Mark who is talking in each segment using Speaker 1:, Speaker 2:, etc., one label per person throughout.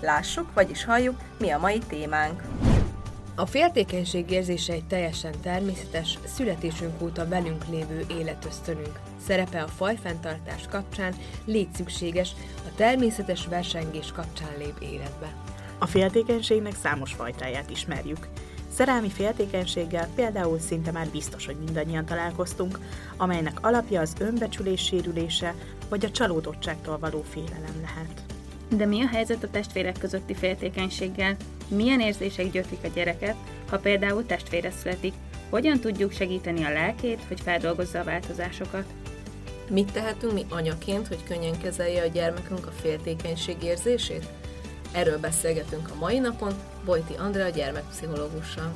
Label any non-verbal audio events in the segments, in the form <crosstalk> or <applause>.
Speaker 1: Lássuk, vagyis halljuk, mi a mai témánk.
Speaker 2: A féltékenység érzése egy teljesen természetes, születésünk óta velünk lévő életösztönünk. Szerepe a fajfenntartás kapcsán létszükséges, a természetes versengés kapcsán lép életbe.
Speaker 3: a féltékenységnek számos fajtáját ismerjük. Szerelmi féltékenységgel például szinte már biztos, hogy mindannyian találkoztunk, amelynek alapja az önbecsülés sérülése vagy a csalódottságtól való félelem lehet.
Speaker 4: De mi a helyzet a testvérek közötti féltékenységgel? Milyen érzések gyötrik a gyereket, ha például testvére születik? Hogyan tudjuk segíteni a lelkét, hogy feldolgozza a változásokat?
Speaker 1: Mit tehetünk mi anyaként, hogy könnyen kezelje a gyermekünk a féltékenység érzését? Erről beszélgetünk a mai napon Bojti Andrea gyermekpszichológussal.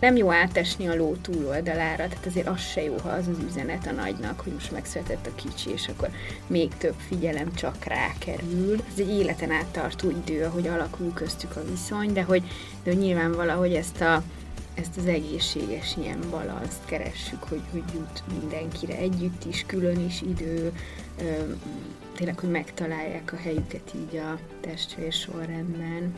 Speaker 5: Nem jó átesni a ló túloldalára, tehát azért az se jó, ha az az üzenet a nagynak, hogy most megszületett a kicsi, és akkor még több figyelem csak rákerül. Ez egy életen át tartó idő, ahogy alakul köztük a viszony, de hogy, de hogy nyilván valahogy ezt a ezt az egészséges ilyen balanszt keressük, hogy, hogy jut mindenkire együtt is, külön is idő, ö, tényleg, hogy megtalálják a helyüket így a testvér sorrendben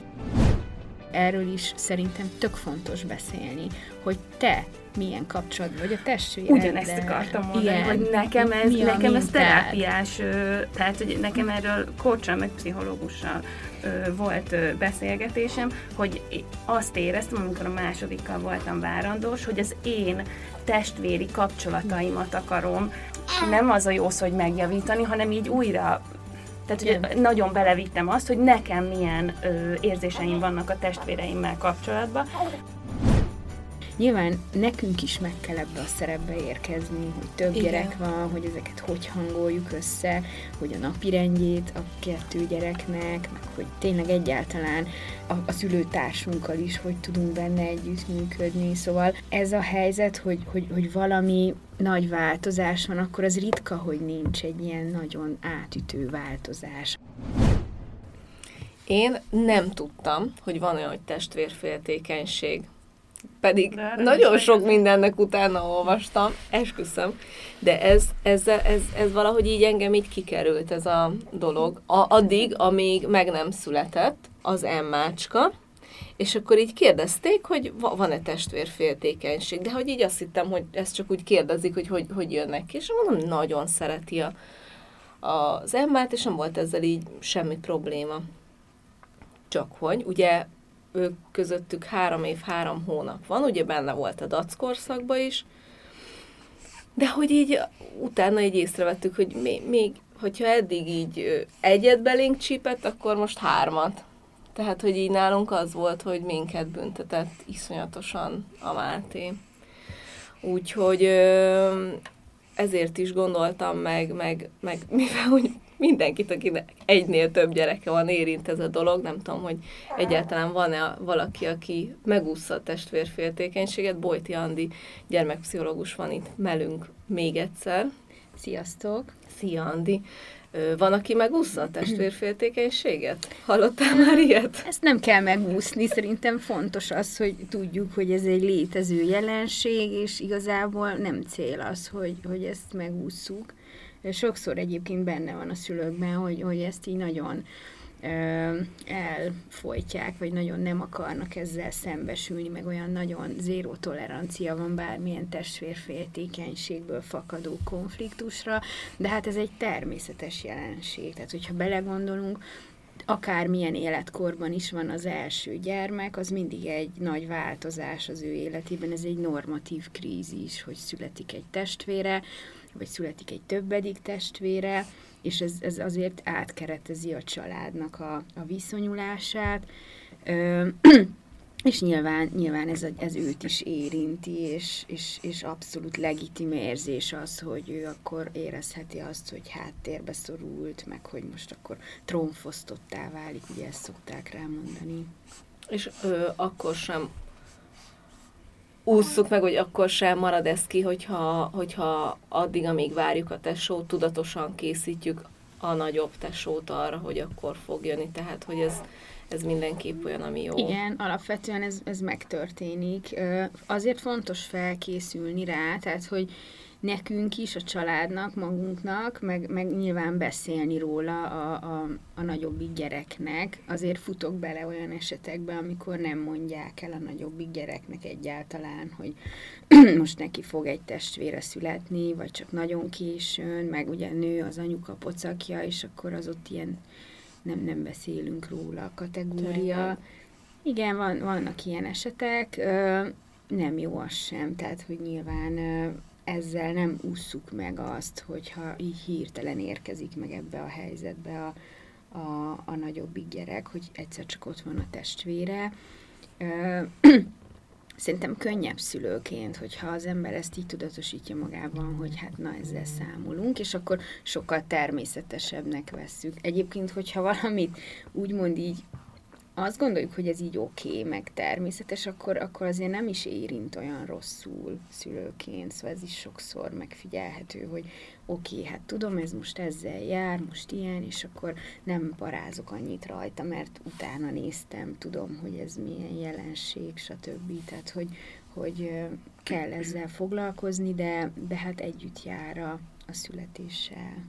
Speaker 5: erről is szerintem tök fontos beszélni, hogy te milyen kapcsolatban vagy a testvéreddel.
Speaker 4: Ugyanezt akartam mondani,
Speaker 5: Igen.
Speaker 4: hogy nekem ez,
Speaker 5: Mi
Speaker 4: nekem ez terápiás, tehát hogy nekem erről coachal meg pszichológussal volt beszélgetésem, hogy azt éreztem, amikor a másodikkal voltam várandós, hogy az én testvéri kapcsolataimat akarom, nem az a jó szó, hogy megjavítani, hanem így újra tehát, hogy nagyon belevittem azt, hogy nekem milyen ö, érzéseim vannak a testvéreimmel kapcsolatban,
Speaker 5: Nyilván nekünk is meg kell ebbe a szerepbe érkezni, hogy több
Speaker 1: Igen.
Speaker 5: gyerek van, hogy ezeket hogy hangoljuk össze, hogy a napi rendjét a kettő gyereknek, meg hogy tényleg egyáltalán a, a szülőtársunkkal is, hogy tudunk benne együttműködni. Szóval ez a helyzet, hogy, hogy, hogy valami nagy változás van, akkor az ritka, hogy nincs egy ilyen nagyon átütő változás.
Speaker 6: Én nem tudtam, hogy van olyan, hogy testvérféltékenység. Pedig
Speaker 4: De
Speaker 6: nagyon sok mindennek utána olvastam, esküszöm, de ez, ez, ez, ez valahogy így engem így kikerült ez a dolog. A, addig, amíg meg nem született az emmácska, és akkor így kérdezték, hogy va- van-e testvérféltékenység, de hogy így azt hittem, hogy ezt csak úgy kérdezik, hogy hogy, hogy jönnek ki, és mondom, nagyon szereti a, az emmát, és nem volt ezzel így semmi probléma. Csak hogy, ugye ők közöttük három év, három hónap van, ugye benne volt a dac korszakban is, de hogy így utána így észrevettük, hogy még, még hogyha eddig így egyet belénk csípett, akkor most hármat. Tehát, hogy így nálunk az volt, hogy minket büntetett iszonyatosan a Máté. Úgyhogy ezért is gondoltam meg, meg, meg mivel hogy mindenkit, akinek egynél több gyereke van, érint ez a dolog, nem tudom, hogy egyáltalán van-e valaki, aki megúszza a testvérféltékenységet. Bojti Andi gyermekpszichológus van itt melünk még egyszer.
Speaker 5: Sziasztok!
Speaker 6: Szia, Andi! Van, aki megúszza a testvérféltékenységet? Hallottál már ilyet?
Speaker 5: Ezt nem kell megúszni, szerintem fontos az, hogy tudjuk, hogy ez egy létező jelenség, és igazából nem cél az, hogy, hogy ezt megússzuk. Sokszor egyébként benne van a szülőkben, hogy, hogy ezt így nagyon elfolytják, vagy nagyon nem akarnak ezzel szembesülni, meg olyan nagyon zéró tolerancia van bármilyen testvérféltékenységből fakadó konfliktusra, de hát ez egy természetes jelenség. Tehát, hogyha belegondolunk, akármilyen életkorban is van az első gyermek, az mindig egy nagy változás az ő életében, ez egy normatív krízis, hogy születik egy testvére, vagy születik egy többedik testvére, és ez, ez azért átkeretezi a családnak a, a viszonyulását. Ö, <clears throat> és nyilván, nyilván ez, ez őt is érinti, és, és, és abszolút legitim érzés az, hogy ő akkor érezheti azt, hogy háttérbe szorult, meg hogy most akkor trónfosztottá válik, ugye ezt szokták rámondani.
Speaker 6: És ö, akkor sem ússzuk meg, hogy akkor sem marad ez ki, hogyha, hogyha addig, amíg várjuk a tesót, tudatosan készítjük a nagyobb tesót arra, hogy akkor fog jönni. Tehát, hogy ez, ez mindenképp olyan, ami jó.
Speaker 5: Igen, alapvetően ez, ez megtörténik. Azért fontos felkészülni rá, tehát, hogy nekünk is, a családnak, magunknak, meg, meg nyilván beszélni róla a, a, a nagyobbik gyereknek. Azért futok bele olyan esetekbe, amikor nem mondják el a nagyobbik gyereknek egyáltalán, hogy <clears throat> most neki fog egy testvére születni, vagy csak nagyon későn, meg ugye nő az anyuka pocakja, és akkor az ott ilyen nem, nem beszélünk róla a kategória. Tényleg. Igen, van, vannak ilyen esetek, nem jó az sem, tehát hogy nyilván ezzel nem ússzuk meg azt, hogyha így hirtelen érkezik meg ebbe a helyzetbe a, a, a nagyobbik gyerek, hogy egyszer csak ott van a testvére. <clears throat> Szerintem könnyebb szülőként, hogyha az ember ezt így tudatosítja magában, hogy hát na ezzel számolunk, és akkor sokkal természetesebbnek vesszük. Egyébként, hogyha valamit úgymond így azt gondoljuk, hogy ez így oké, okay, meg természetes, akkor, akkor azért nem is érint olyan rosszul szülőként, szóval ez is sokszor megfigyelhető, hogy oké, okay, hát tudom, ez most ezzel jár, most ilyen, és akkor nem parázok annyit rajta, mert utána néztem, tudom, hogy ez milyen jelenség, stb. Tehát, hogy, hogy kell ezzel foglalkozni, de, de hát együtt jár a, a születéssel.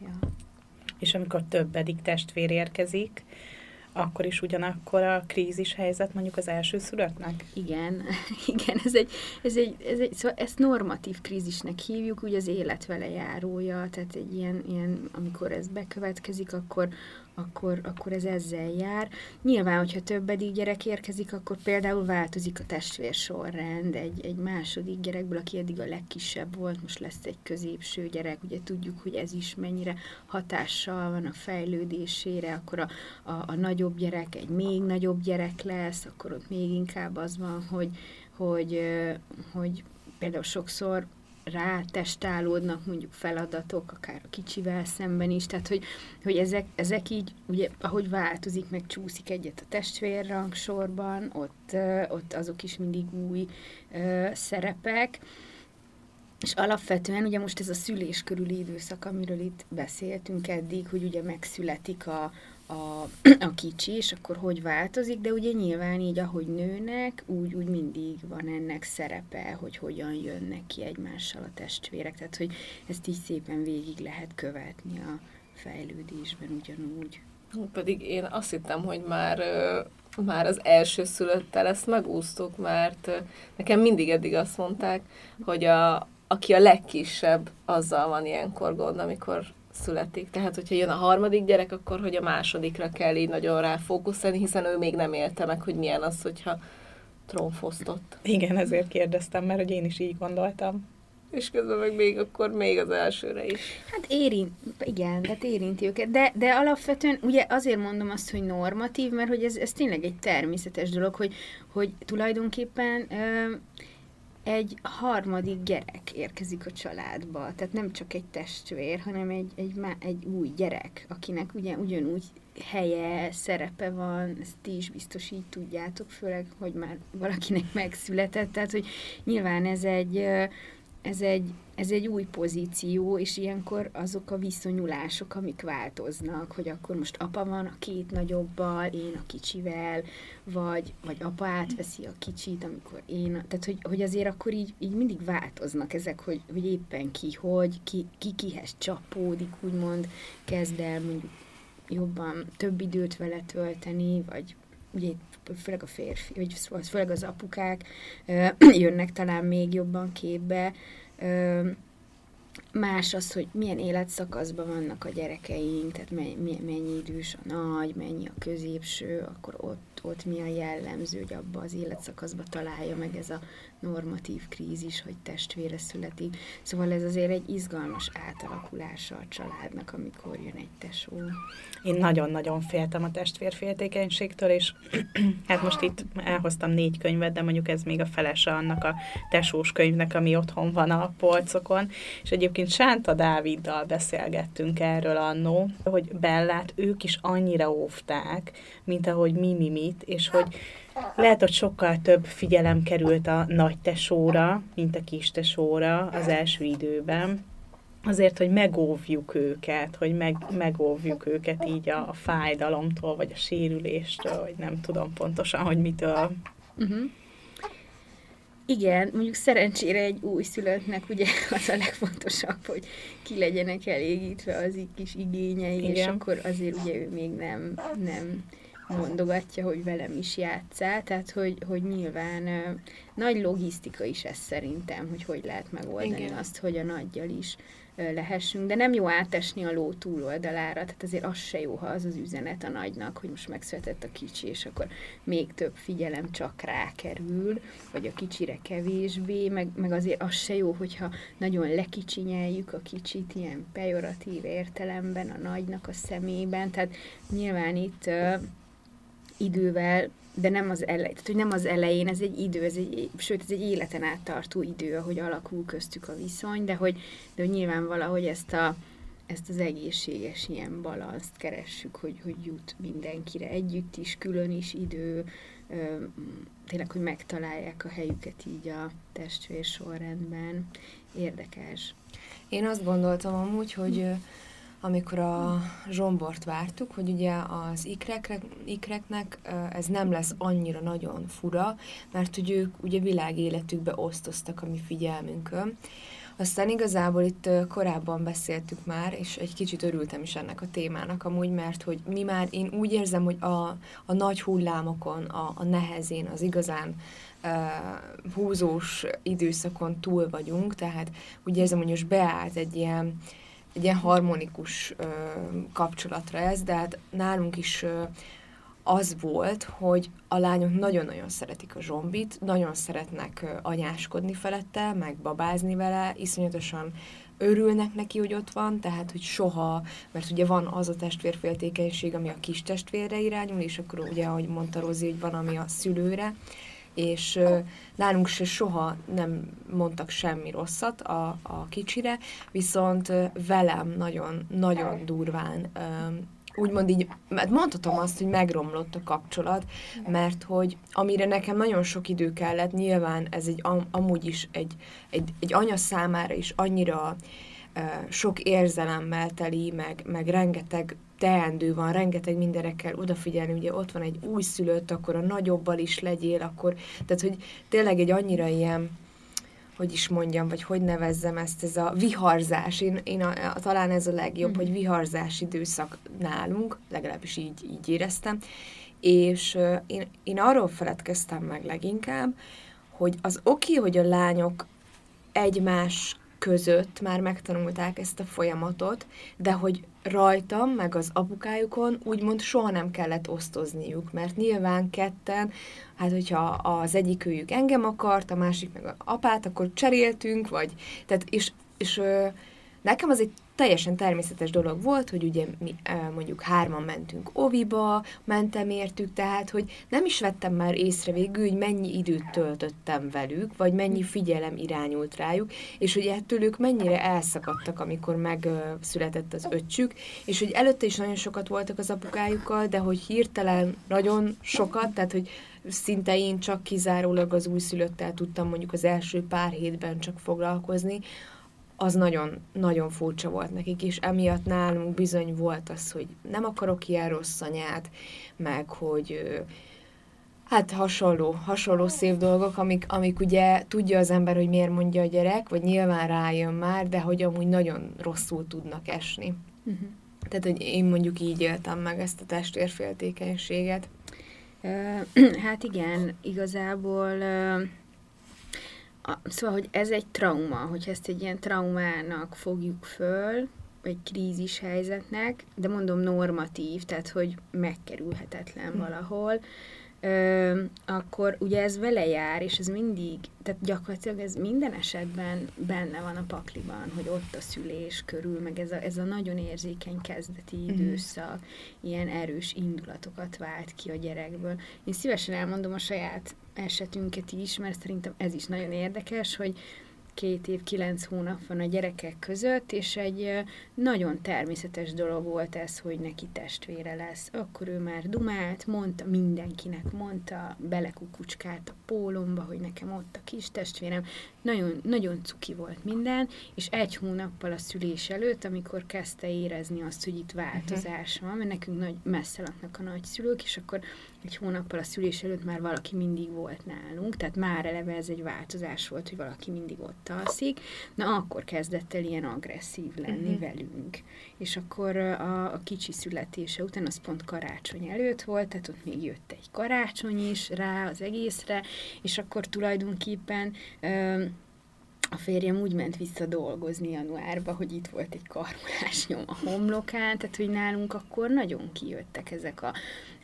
Speaker 5: Ja.
Speaker 3: És amikor többedik testvér érkezik, akkor is ugyanakkor a krízis helyzet mondjuk az első szülöttnek?
Speaker 5: Igen, <laughs> igen, ez egy, ez egy, ez egy szóval ezt normatív krízisnek hívjuk, ugye az élet vele járója, tehát egy ilyen, ilyen amikor ez bekövetkezik, akkor, akkor, akkor ez ezzel jár. Nyilván, hogyha többedik gyerek érkezik, akkor például változik a testvér sorrend. Egy, egy második gyerekből, aki eddig a legkisebb volt, most lesz egy középső gyerek, ugye tudjuk, hogy ez is mennyire hatással van a fejlődésére, akkor a, a, a nagyobb gyerek egy még nagyobb gyerek lesz, akkor ott még inkább az van, hogy, hogy, hogy például sokszor rá testálódnak mondjuk feladatok, akár a kicsivel szemben is, tehát hogy, hogy ezek, ezek így, ugye, ahogy változik, meg csúszik egyet a testvérrang sorban, ott, ott azok is mindig új ö, szerepek, és alapvetően ugye most ez a szülés körüli időszak, amiről itt beszéltünk eddig, hogy ugye megszületik a, a, a kicsi, és akkor hogy változik, de ugye nyilván így, ahogy nőnek, úgy, úgy mindig van ennek szerepe, hogy hogyan jönnek ki egymással a testvérek, tehát hogy ezt így szépen végig lehet követni a fejlődésben ugyanúgy.
Speaker 6: Pedig én azt hittem, hogy már már az első szülöttel ezt megúsztuk, mert nekem mindig eddig azt mondták, hogy a, aki a legkisebb, azzal van ilyenkor gond, amikor születik. Tehát, hogyha jön a harmadik gyerek, akkor hogy a másodikra kell így nagyon ráfókuszálni, hiszen ő még nem élte meg, hogy milyen az, hogyha trónfosztott.
Speaker 3: Igen, ezért kérdeztem, mert hogy én is így gondoltam.
Speaker 6: És közben meg még akkor még az elsőre is.
Speaker 5: Hát érint, igen, tehát érinti őket, de, de alapvetően ugye azért mondom azt, hogy normatív, mert hogy ez, ez tényleg egy természetes dolog, hogy, hogy tulajdonképpen ö, egy harmadik gyerek érkezik a családba, tehát nem csak egy testvér, hanem egy, egy, egy új gyerek, akinek ugye ugyanúgy helye, szerepe van, ezt ti is biztos így tudjátok, főleg, hogy már valakinek megszületett, tehát hogy nyilván ez egy, ez egy, ez egy új pozíció, és ilyenkor azok a viszonyulások, amik változnak, hogy akkor most apa van a két nagyobbal, én a kicsivel, vagy, vagy apa átveszi a kicsit, amikor én, tehát hogy, hogy azért akkor így, így mindig változnak ezek, hogy, hogy éppen ki, hogy, ki, ki kihez csapódik, úgymond kezd el mondjuk jobban több időt vele tölteni, vagy ugye főleg a férfi, vagy főleg az apukák <clears throat> jönnek talán még jobban képbe, Euh, más az, hogy milyen életszakaszban vannak a gyerekeink, tehát mennyi, mennyi idős a nagy, mennyi a középső, akkor ott, ott mi a jellemző, hogy abba az életszakaszba találja meg ez a normatív krízis, hogy testvére születik. Szóval ez azért egy izgalmas átalakulása a családnak, amikor jön egy tesó.
Speaker 3: Én nagyon-nagyon féltem a testvérféltékenységtől, és <clears throat> hát most itt elhoztam négy könyvet, de mondjuk ez még a felese annak a tesós könyvnek, ami otthon van a polcokon, és egyébként Sánta Dáviddal beszélgettünk erről annó, hogy Bellát ők is annyira óvták, mint ahogy Mimimit, és hogy lehet, hogy sokkal több figyelem került a nagy tesóra, mint a kis tesóra az első időben, azért, hogy megóvjuk őket, hogy meg, megóvjuk őket így a, a fájdalomtól, vagy a sérüléstől, vagy nem tudom pontosan, hogy mitől. Uh-huh.
Speaker 5: Igen, mondjuk szerencsére egy új szülöttnek ugye <laughs> az a legfontosabb, hogy ki legyenek elégítve az kis igényei, Igen. és akkor azért ugye ő még nem, nem mondogatja, hogy velem is játszál, tehát hogy, hogy nyilván nagy logisztika is ez szerintem, hogy hogy lehet megoldani Igen. azt, hogy a nagyjal is lehessünk, de nem jó átesni a ló túloldalára, tehát azért az se jó, ha az az üzenet a nagynak, hogy most megszületett a kicsi, és akkor még több figyelem csak rákerül, vagy a kicsire kevésbé, meg, meg azért az se jó, hogyha nagyon lekicsinyeljük a kicsit ilyen pejoratív értelemben a nagynak a szemében, tehát nyilván itt idővel, de nem az elején, tehát hogy nem az elején, ez egy idő, ez egy, sőt, ez egy életen át tartó idő, ahogy alakul köztük a viszony, de hogy, de hogy nyilván valahogy ezt a, ezt az egészséges ilyen balanszt keressük, hogy, hogy jut mindenkire együtt is, külön is idő, ö, tényleg, hogy megtalálják a helyüket így a testvér sorrendben. Érdekes.
Speaker 7: Én azt gondoltam amúgy, hogy amikor a zsombort vártuk, hogy ugye az ikrekre, ikreknek ez nem lesz annyira nagyon fura, mert hogy ők ugye világéletükbe osztoztak a mi figyelmünkön. Aztán igazából itt korábban beszéltük már, és egy kicsit örültem is ennek a témának amúgy, mert hogy mi már, én úgy érzem, hogy a, a nagy hullámokon, a, a nehezén, az igazán uh, húzós időszakon túl vagyunk, tehát úgy érzem, hogy most beállt egy ilyen, uh, egy ilyen harmonikus ö, kapcsolatra ez, de hát nálunk is ö, az volt, hogy a lányok nagyon-nagyon szeretik a zsombit, nagyon szeretnek ö, anyáskodni felette, meg babázni vele, iszonyatosan örülnek neki, hogy ott van, tehát, hogy soha, mert ugye van az a testvérféltékenység, ami a kis testvérre irányul, és akkor ugye, ahogy mondta Rozi, hogy van, ami a szülőre, és nálunk se soha nem mondtak semmi rosszat a, a kicsire, viszont velem nagyon, nagyon durván úgymond így, mert mondhatom azt, hogy megromlott a kapcsolat, mert hogy amire nekem nagyon sok idő kellett, nyilván ez egy am, amúgy is egy, egy, egy anya számára is annyira sok érzelemmel teli, meg, meg rengeteg teendő van, rengeteg mindenre kell odafigyelni, ugye ott van egy újszülött, akkor a nagyobbal is legyél, akkor, tehát hogy tényleg egy annyira ilyen, hogy is mondjam, vagy hogy nevezzem ezt, ez a viharzás, én, én a, a, talán ez a legjobb, mm. hogy viharzás időszak nálunk, legalábbis így, így éreztem, és uh, én, én arról feledkeztem meg leginkább, hogy az oké, hogy a lányok egymás között már megtanulták ezt a folyamatot, de hogy rajtam, meg az apukájukon úgymond soha nem kellett osztozniuk, mert nyilván ketten, hát hogyha az egyik őjük engem akart, a másik meg a apát, akkor cseréltünk, vagy, tehát, és, és nekem az egy teljesen természetes dolog volt, hogy ugye mi mondjuk hárman mentünk oviba, mentem értük, tehát, hogy nem is vettem már észre végül, hogy mennyi időt töltöttem velük, vagy mennyi figyelem irányult rájuk, és hogy ettől ők mennyire elszakadtak, amikor megszületett az öccsük, és hogy előtte is nagyon sokat voltak az apukájukkal, de hogy hirtelen nagyon sokat, tehát, hogy szinte én csak kizárólag az újszülöttel tudtam mondjuk az első pár hétben csak foglalkozni, az nagyon, nagyon furcsa volt nekik, és emiatt nálunk bizony volt az, hogy nem akarok ilyen rossz anyát, meg hogy hát hasonló, hasonló szép dolgok, amik, amik ugye tudja az ember, hogy miért mondja a gyerek, vagy nyilván rájön már, de hogy amúgy nagyon rosszul tudnak esni. Uh-huh. Tehát, hogy én mondjuk így éltem meg ezt a testvérféltékenységet. <clears throat>
Speaker 5: Hát igen, igazából szóval, hogy ez egy trauma, hogy ezt egy ilyen traumának fogjuk föl, egy krízis helyzetnek, de mondom normatív, tehát hogy megkerülhetetlen hm. valahol, ö, akkor ugye ez vele jár, és ez mindig, tehát gyakorlatilag ez minden esetben benne van a pakliban, hogy ott a szülés körül, meg ez a, ez a nagyon érzékeny kezdeti mhm. időszak, uh-huh. ilyen erős indulatokat vált ki a gyerekből. Én szívesen elmondom a saját esetünket is, mert szerintem ez is nagyon érdekes, hogy két év, kilenc hónap van a gyerekek között, és egy nagyon természetes dolog volt ez, hogy neki testvére lesz. Akkor ő már dumált, mondta mindenkinek, mondta, belekukucskált a pólomba, hogy nekem ott a kis testvérem. Nagyon, nagyon cuki volt minden, és egy hónappal a szülés előtt, amikor kezdte érezni azt, hogy itt változás van, mert nekünk nagy, messze laknak a nagyszülők, és akkor egy hónappal a szülés előtt már valaki mindig volt nálunk, tehát már eleve ez egy változás volt, hogy valaki mindig ott alszik. Na, akkor kezdett el ilyen agresszív lenni uh-huh. velünk. És akkor a, a kicsi születése után, az pont karácsony előtt volt, tehát ott még jött egy karácsony is rá az egészre, és akkor tulajdonképpen ö, a férjem úgy ment vissza dolgozni januárba, hogy itt volt egy karmolás nyom a homlokán, tehát hogy nálunk akkor nagyon kijöttek ezek a,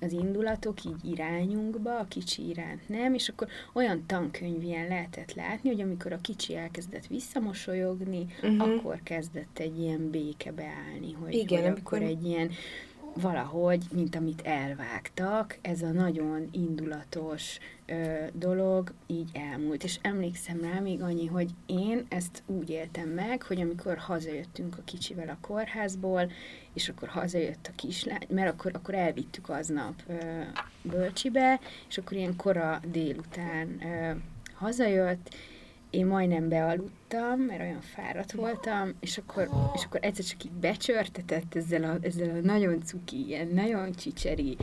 Speaker 5: az indulatok így irányunkba, a kicsi iránt nem, és akkor olyan tankönyvien lehetett látni, hogy amikor a kicsi elkezdett visszamosolyogni, uh-huh. akkor kezdett egy ilyen béke beállni, hogy, Igen, hogy amikor egy ilyen valahogy, mint amit elvágtak, ez a nagyon indulatos ö, dolog így elmúlt. És emlékszem rá még annyi, hogy én ezt úgy éltem meg, hogy amikor hazajöttünk a kicsivel a kórházból, és akkor hazajött a kislány, mert akkor, akkor elvittük aznap ö, bölcsibe, és akkor ilyen kora délután ö, hazajött, én majdnem bealudtam, mert olyan fáradt voltam, és akkor, és akkor egyszer csak így becsörtetett ezzel a, ezzel a nagyon cuki, ilyen nagyon csicseri,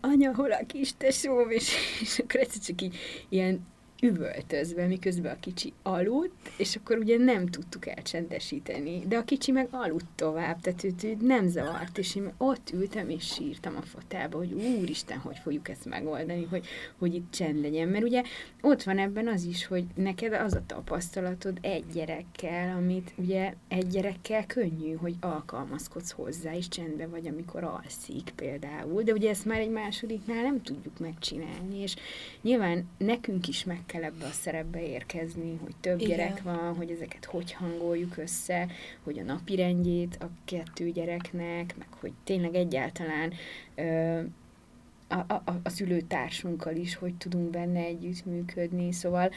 Speaker 5: anya, hol a kis tesóm, és, és akkor egyszer csak így ilyen üvöltözve, miközben a kicsi aludt, és akkor ugye nem tudtuk elcsendesíteni, de a kicsi meg aludt tovább, tehát őt, őt nem zavart, és én ott ültem és sírtam a fotába, hogy úristen, hogy fogjuk ezt megoldani, hogy, hogy itt csend legyen, mert ugye ott van ebben az is, hogy neked az a tapasztalatod egy gyerekkel, amit ugye egy gyerekkel könnyű, hogy alkalmazkodsz hozzá, és csendbe vagy, amikor alszik például, de ugye ezt már egy másodiknál nem tudjuk megcsinálni, és nyilván nekünk is meg kell ebbe a szerepbe érkezni, hogy több Igen. gyerek van, hogy ezeket hogy hangoljuk össze, hogy a napi rendjét a kettő gyereknek, meg hogy tényleg egyáltalán ö, a, a, a szülőtársunkkal is, hogy tudunk benne együttműködni. Szóval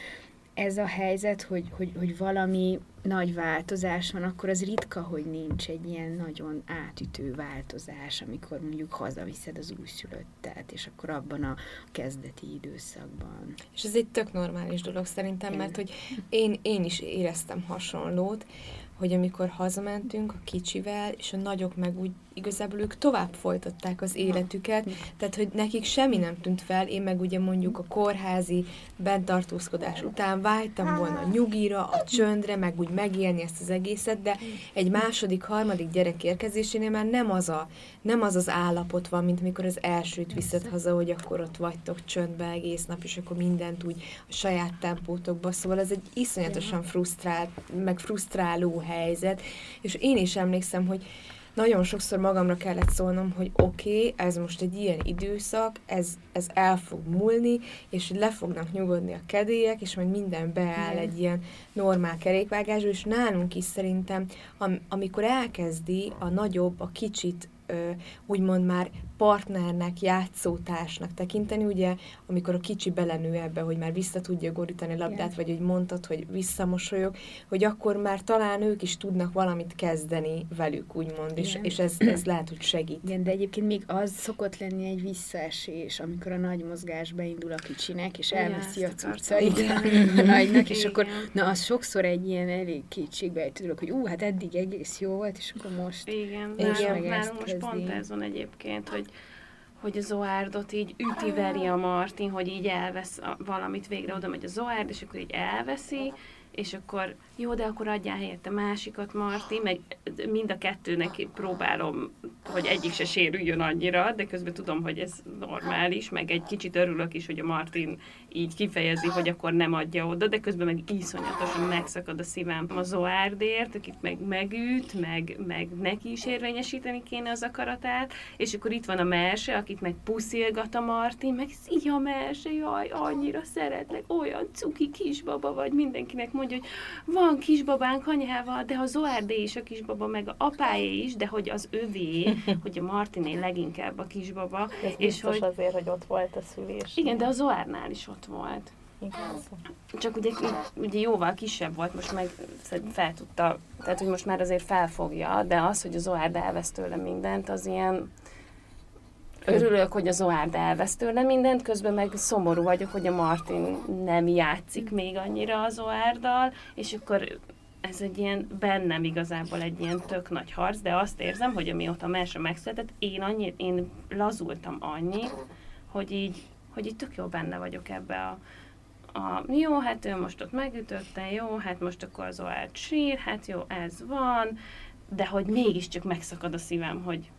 Speaker 5: ez a helyzet, hogy, hogy, hogy valami nagy változás van, akkor az ritka, hogy nincs egy ilyen nagyon átütő változás, amikor mondjuk hazaviszed az újszülöttet, és akkor abban a kezdeti időszakban.
Speaker 7: És ez egy tök normális dolog szerintem, mert hogy én, én is éreztem hasonlót, hogy amikor hazamentünk a kicsivel, és a nagyok meg úgy igazából ők tovább folytatták az életüket, tehát hogy nekik semmi nem tűnt fel, én meg ugye mondjuk a kórházi bentartózkodás után vágytam volna a nyugira, a csöndre, meg úgy megélni ezt az egészet, de egy második, harmadik gyerek érkezésénél már nem az, a, nem az az állapot van, mint mikor az elsőt viszed haza, hogy akkor ott vagytok csöndbe egész nap, és akkor mindent úgy a saját tempótokba, szóval ez egy iszonyatosan frusztrált, meg frusztráló helyzet, és én is emlékszem, hogy nagyon sokszor magamra kellett szólnom, hogy oké, okay, ez most egy ilyen időszak, ez, ez el fog múlni, és le fognak nyugodni a kedélyek, és majd minden beáll egy ilyen normál kerékvágásba, és nálunk is szerintem, am, amikor elkezdi a nagyobb, a kicsit ö, úgymond már partnernek, játszótársnak tekinteni, ugye, amikor a kicsi belenő ebbe, hogy már vissza tudja gorítani a labdát, yeah. vagy hogy mondtad, hogy visszamosolyog, hogy akkor már talán ők is tudnak valamit kezdeni velük, úgymond, és, és ez, ez lehet, hogy segít.
Speaker 5: Igen, de egyébként még az szokott lenni egy visszaesés, amikor a nagy mozgás beindul a kicsinek, és elveszi a cuccait a nagynak, és akkor, na, az sokszor egy ilyen elég kétségbejtő dolog, hogy ú, hát eddig egész jó volt, és akkor most...
Speaker 4: Igen, igen nálunk most pont ez van egyébként, hogy hogy a Zoárdot így üti-veri a Martin, hogy így elvesz valamit végre oda megy a Zoárd, és akkor így elveszi, és akkor jó, de akkor adjál helyette másikat, Marti, meg mind a kettőnek próbálom, hogy egyik se sérüljön annyira, de közben tudom, hogy ez normális, meg egy kicsit örülök is, hogy a Martin így kifejezi, hogy akkor nem adja oda, de közben meg iszonyatosan megszakad a szívem a Zoárdért, akit meg megüt, meg, meg neki is érvényesíteni kéne az akaratát, és akkor itt van a Merse, akit meg puszilgat a Martin, meg szia Merse, jaj, annyira szeretlek, olyan cuki kisbaba vagy, mindenkinek mondja, hogy van kisbabánk anyával, de a Zoárdé is a kisbaba, meg a apáé is, de hogy az övé, <laughs> hogy a Martiné leginkább a kisbaba.
Speaker 3: Ez
Speaker 4: és hogy,
Speaker 3: azért, hogy ott volt a szülés.
Speaker 4: igen, de a Zoárnál is ott volt.
Speaker 3: Igaz.
Speaker 4: Csak ugye, ugye jóval kisebb volt, most meg fel tudta, tehát hogy most már azért felfogja, de az, hogy a Zoárd elvesz tőle mindent, az ilyen Örülök, hogy a Zoárd elvesz tőle mindent, közben meg szomorú vagyok, hogy a Martin nem játszik még annyira a Zoárddal, és akkor ez egy ilyen, bennem igazából egy ilyen tök nagy harc, de azt érzem, hogy amióta a mese megszületett, én annyi, én lazultam annyi, hogy így, hogy így tök jó benne vagyok ebbe a, a jó, hát ő most ott megütötte, jó, hát most akkor az Zoárd sír, hát jó, ez van, de hogy mégiscsak megszakad a szívem, hogy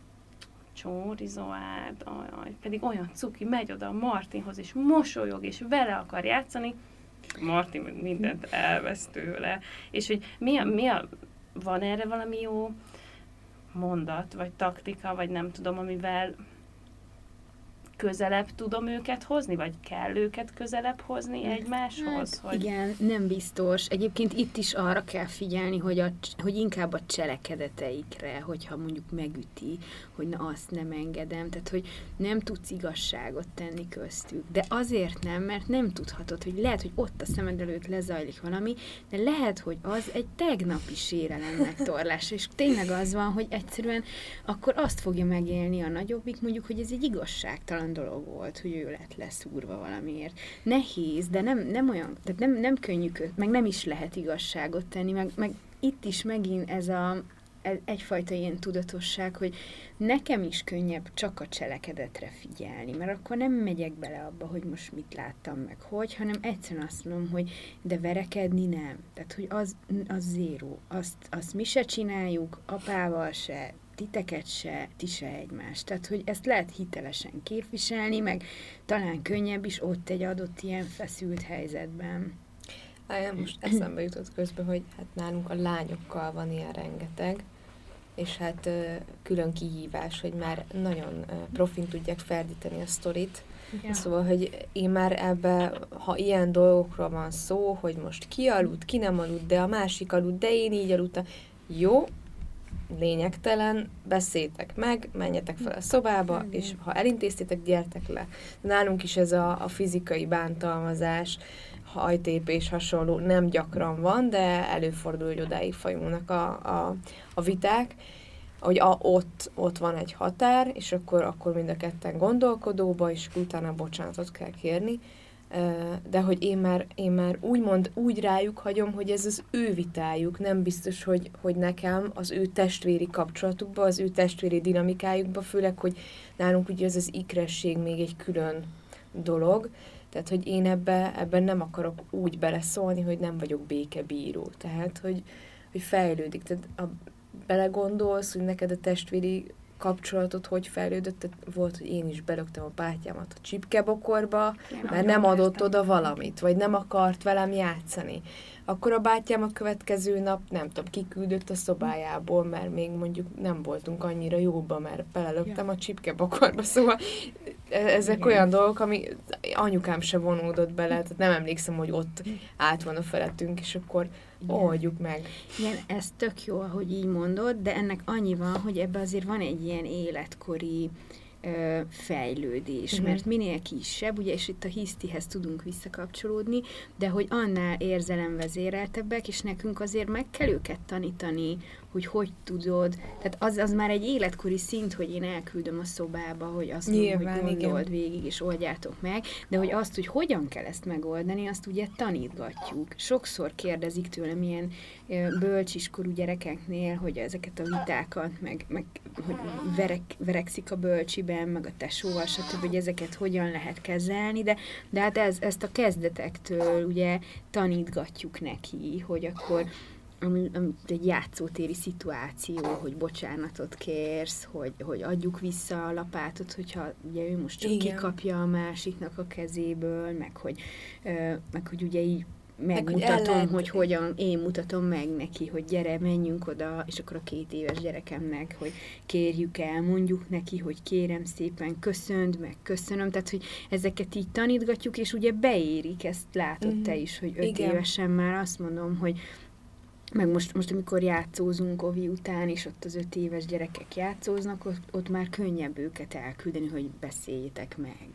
Speaker 4: Csóri Zoárd, ajaj, pedig olyan cuki, megy oda a Martinhoz, és mosolyog, és vele akar játszani, Martin mindent elvesz tőle. És hogy mi a, mi a, van erre valami jó mondat, vagy taktika, vagy nem tudom, amivel közelebb tudom őket hozni, vagy kell őket közelebb hozni egymáshoz?
Speaker 5: Hát, Igen, nem biztos. Egyébként itt is arra kell figyelni, hogy, a, hogy inkább a cselekedeteikre, hogyha mondjuk megüti, hogy na azt nem engedem, tehát hogy nem tudsz igazságot tenni köztük. De azért nem, mert nem tudhatod, hogy lehet, hogy ott a szemed előtt lezajlik valami, de lehet, hogy az egy tegnapi sérelem megtorlás, és tényleg az van, hogy egyszerűen akkor azt fogja megélni a nagyobbik, mondjuk, hogy ez egy igazságtalan dolog volt, hogy ő lett leszúrva valamiért. Nehéz, de nem, nem olyan, tehát nem, nem könnyű, meg nem is lehet igazságot tenni, meg, meg itt is megint ez a, egyfajta ilyen tudatosság, hogy nekem is könnyebb csak a cselekedetre figyelni, mert akkor nem megyek bele abba, hogy most mit láttam meg, hogy, hanem egyszerűen azt mondom, hogy de verekedni nem. Tehát, hogy az, az zéró. Azt, azt mi se csináljuk, apával se, titeket se, ti se egymást. Tehát, hogy ezt lehet hitelesen képviselni, meg talán könnyebb is ott egy adott ilyen feszült helyzetben.
Speaker 7: Most eszembe jutott közben, hogy hát nálunk a lányokkal van ilyen rengeteg, és hát külön kihívás, hogy már nagyon profin tudják ferdíteni a sztorit. Igen. Szóval, hogy én már ebbe, ha ilyen dolgokról van szó, hogy most ki aludt, ki nem aludt, de a másik aludt, de én így aludtam, jó, lényegtelen, beszéltek meg, menjetek fel a szobába, és ha elintéztétek, gyertek le. Nálunk is ez a, a fizikai bántalmazás, hajtépés hasonló nem gyakran van, de előfordul, hogy odáig fajulnak a, a, a viták, hogy a, ott, ott van egy határ, és akkor, akkor mind a ketten gondolkodóba, és utána bocsánatot kell kérni, de hogy én már, én már úgymond úgy rájuk hagyom, hogy ez az ő vitájuk, nem biztos, hogy, hogy nekem az ő testvéri kapcsolatukba, az ő testvéri dinamikájukba, főleg, hogy nálunk ugye ez az ikresség még egy külön dolog, tehát, hogy én ebbe, ebben nem akarok úgy beleszólni, hogy nem vagyok békebíró. Tehát, hogy, hogy fejlődik. Tehát a, belegondolsz, hogy neked a testvéri kapcsolatot hogy fejlődött, tehát volt, hogy én is belöktem a bátyámat a csipkebokorba, mert nem adott oda valamit, vagy nem akart velem játszani. Akkor a bátyám a következő nap, nem tudom, kiküldött a szobájából, mert még mondjuk nem voltunk annyira jóban, mert belelöktem a csipkebokorba, szóval e, ezek Igen. olyan dolgok, ami anyukám se vonódott bele, tehát nem emlékszem, hogy ott át van a felettünk, és akkor igen. oldjuk meg.
Speaker 5: Igen, ez tök jó, ahogy így mondod, de ennek annyi van, hogy ebbe azért van egy ilyen életkori ö, fejlődés, uh-huh. mert minél kisebb, ugye, és itt a hisztihez tudunk visszakapcsolódni, de hogy annál érzelemvezéreltebbek, és nekünk azért meg kell őket tanítani, hogy hogy tudod, tehát az, az már egy életkori szint, hogy én elküldöm a szobába, hogy azt
Speaker 7: Nyilván,
Speaker 5: hogy gondold
Speaker 7: igen.
Speaker 5: végig, és oldjátok meg, de hogy azt, hogy hogyan kell ezt megoldani, azt ugye tanítgatjuk. Sokszor kérdezik tőlem ilyen bölcsiskorú gyerekeknél, hogy ezeket a vitákat, meg, meg hogy verek, verekszik a bölcsiben, meg a tesóval, stb., hogy ezeket hogyan lehet kezelni, de, de hát ez, ezt a kezdetektől ugye tanítgatjuk neki, hogy akkor ami, ami egy játszótéri szituáció, hogy bocsánatot kérsz, hogy, hogy adjuk vissza a lapátot, hogyha ugye ő most csak
Speaker 7: Igen.
Speaker 5: kikapja a másiknak a kezéből, meg hogy, ö, meg hogy ugye így
Speaker 7: hogy
Speaker 5: megmutatom,
Speaker 7: el lehet-
Speaker 5: hogy hogyan, én mutatom meg neki, hogy gyere, menjünk oda, és akkor a két éves gyerekemnek, hogy kérjük el, mondjuk neki, hogy kérem szépen, köszönd, meg köszönöm, tehát, hogy ezeket így tanítgatjuk, és ugye beérik, ezt látod te is, hogy öt
Speaker 7: Igen.
Speaker 5: évesen már azt mondom, hogy meg most, most, amikor játszózunk Ovi után, és ott az öt éves gyerekek játszóznak, ott, ott már könnyebb őket elküldeni, hogy beszéljétek meg.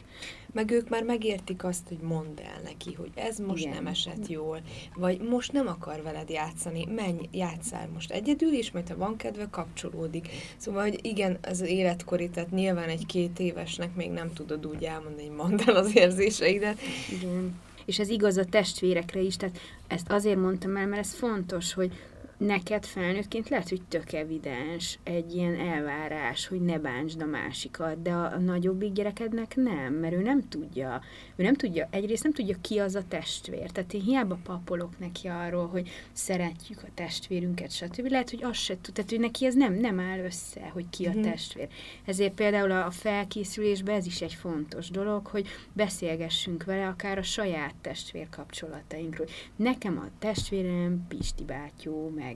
Speaker 7: Meg ők már megértik azt, hogy mondd el neki, hogy ez most
Speaker 5: Igen.
Speaker 7: nem esett jól, vagy most nem akar veled játszani, menj, játszál most egyedül, és majd ha van kedve, kapcsolódik. Szóval, hogy igen, az életkori, tehát nyilván egy két évesnek még nem tudod úgy elmondani, hogy mondd el az érzéseidet.
Speaker 5: Igen. És ez igaz a testvérekre is, tehát ezt azért mondtam el, mert ez fontos, hogy neked felnőttként lehet, hogy tök evidens egy ilyen elvárás, hogy ne bántsd a másikat, de a, nagyobbik gyerekednek nem, mert ő nem tudja, ő nem tudja, egyrészt nem tudja ki az a testvér, tehát én hiába papolok neki arról, hogy szeretjük a testvérünket, stb. Lehet, hogy azt se tud, tehát ő neki ez nem, nem áll össze, hogy ki a
Speaker 7: Mhm.
Speaker 5: testvér. Ezért például a a felkészülésben ez is egy fontos dolog, hogy beszélgessünk vele akár a saját testvér kapcsolatainkról. Nekem a testvérem Pisti bátyó, meg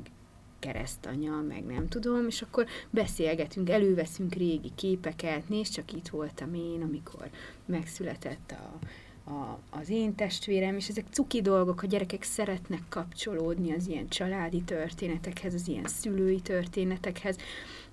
Speaker 5: keresztanya, meg nem tudom, és akkor beszélgetünk, előveszünk régi képeket, nézd csak itt voltam én, amikor megszületett a, a, az én testvérem, és ezek cuki dolgok, a gyerekek szeretnek kapcsolódni az ilyen családi történetekhez, az ilyen szülői történetekhez,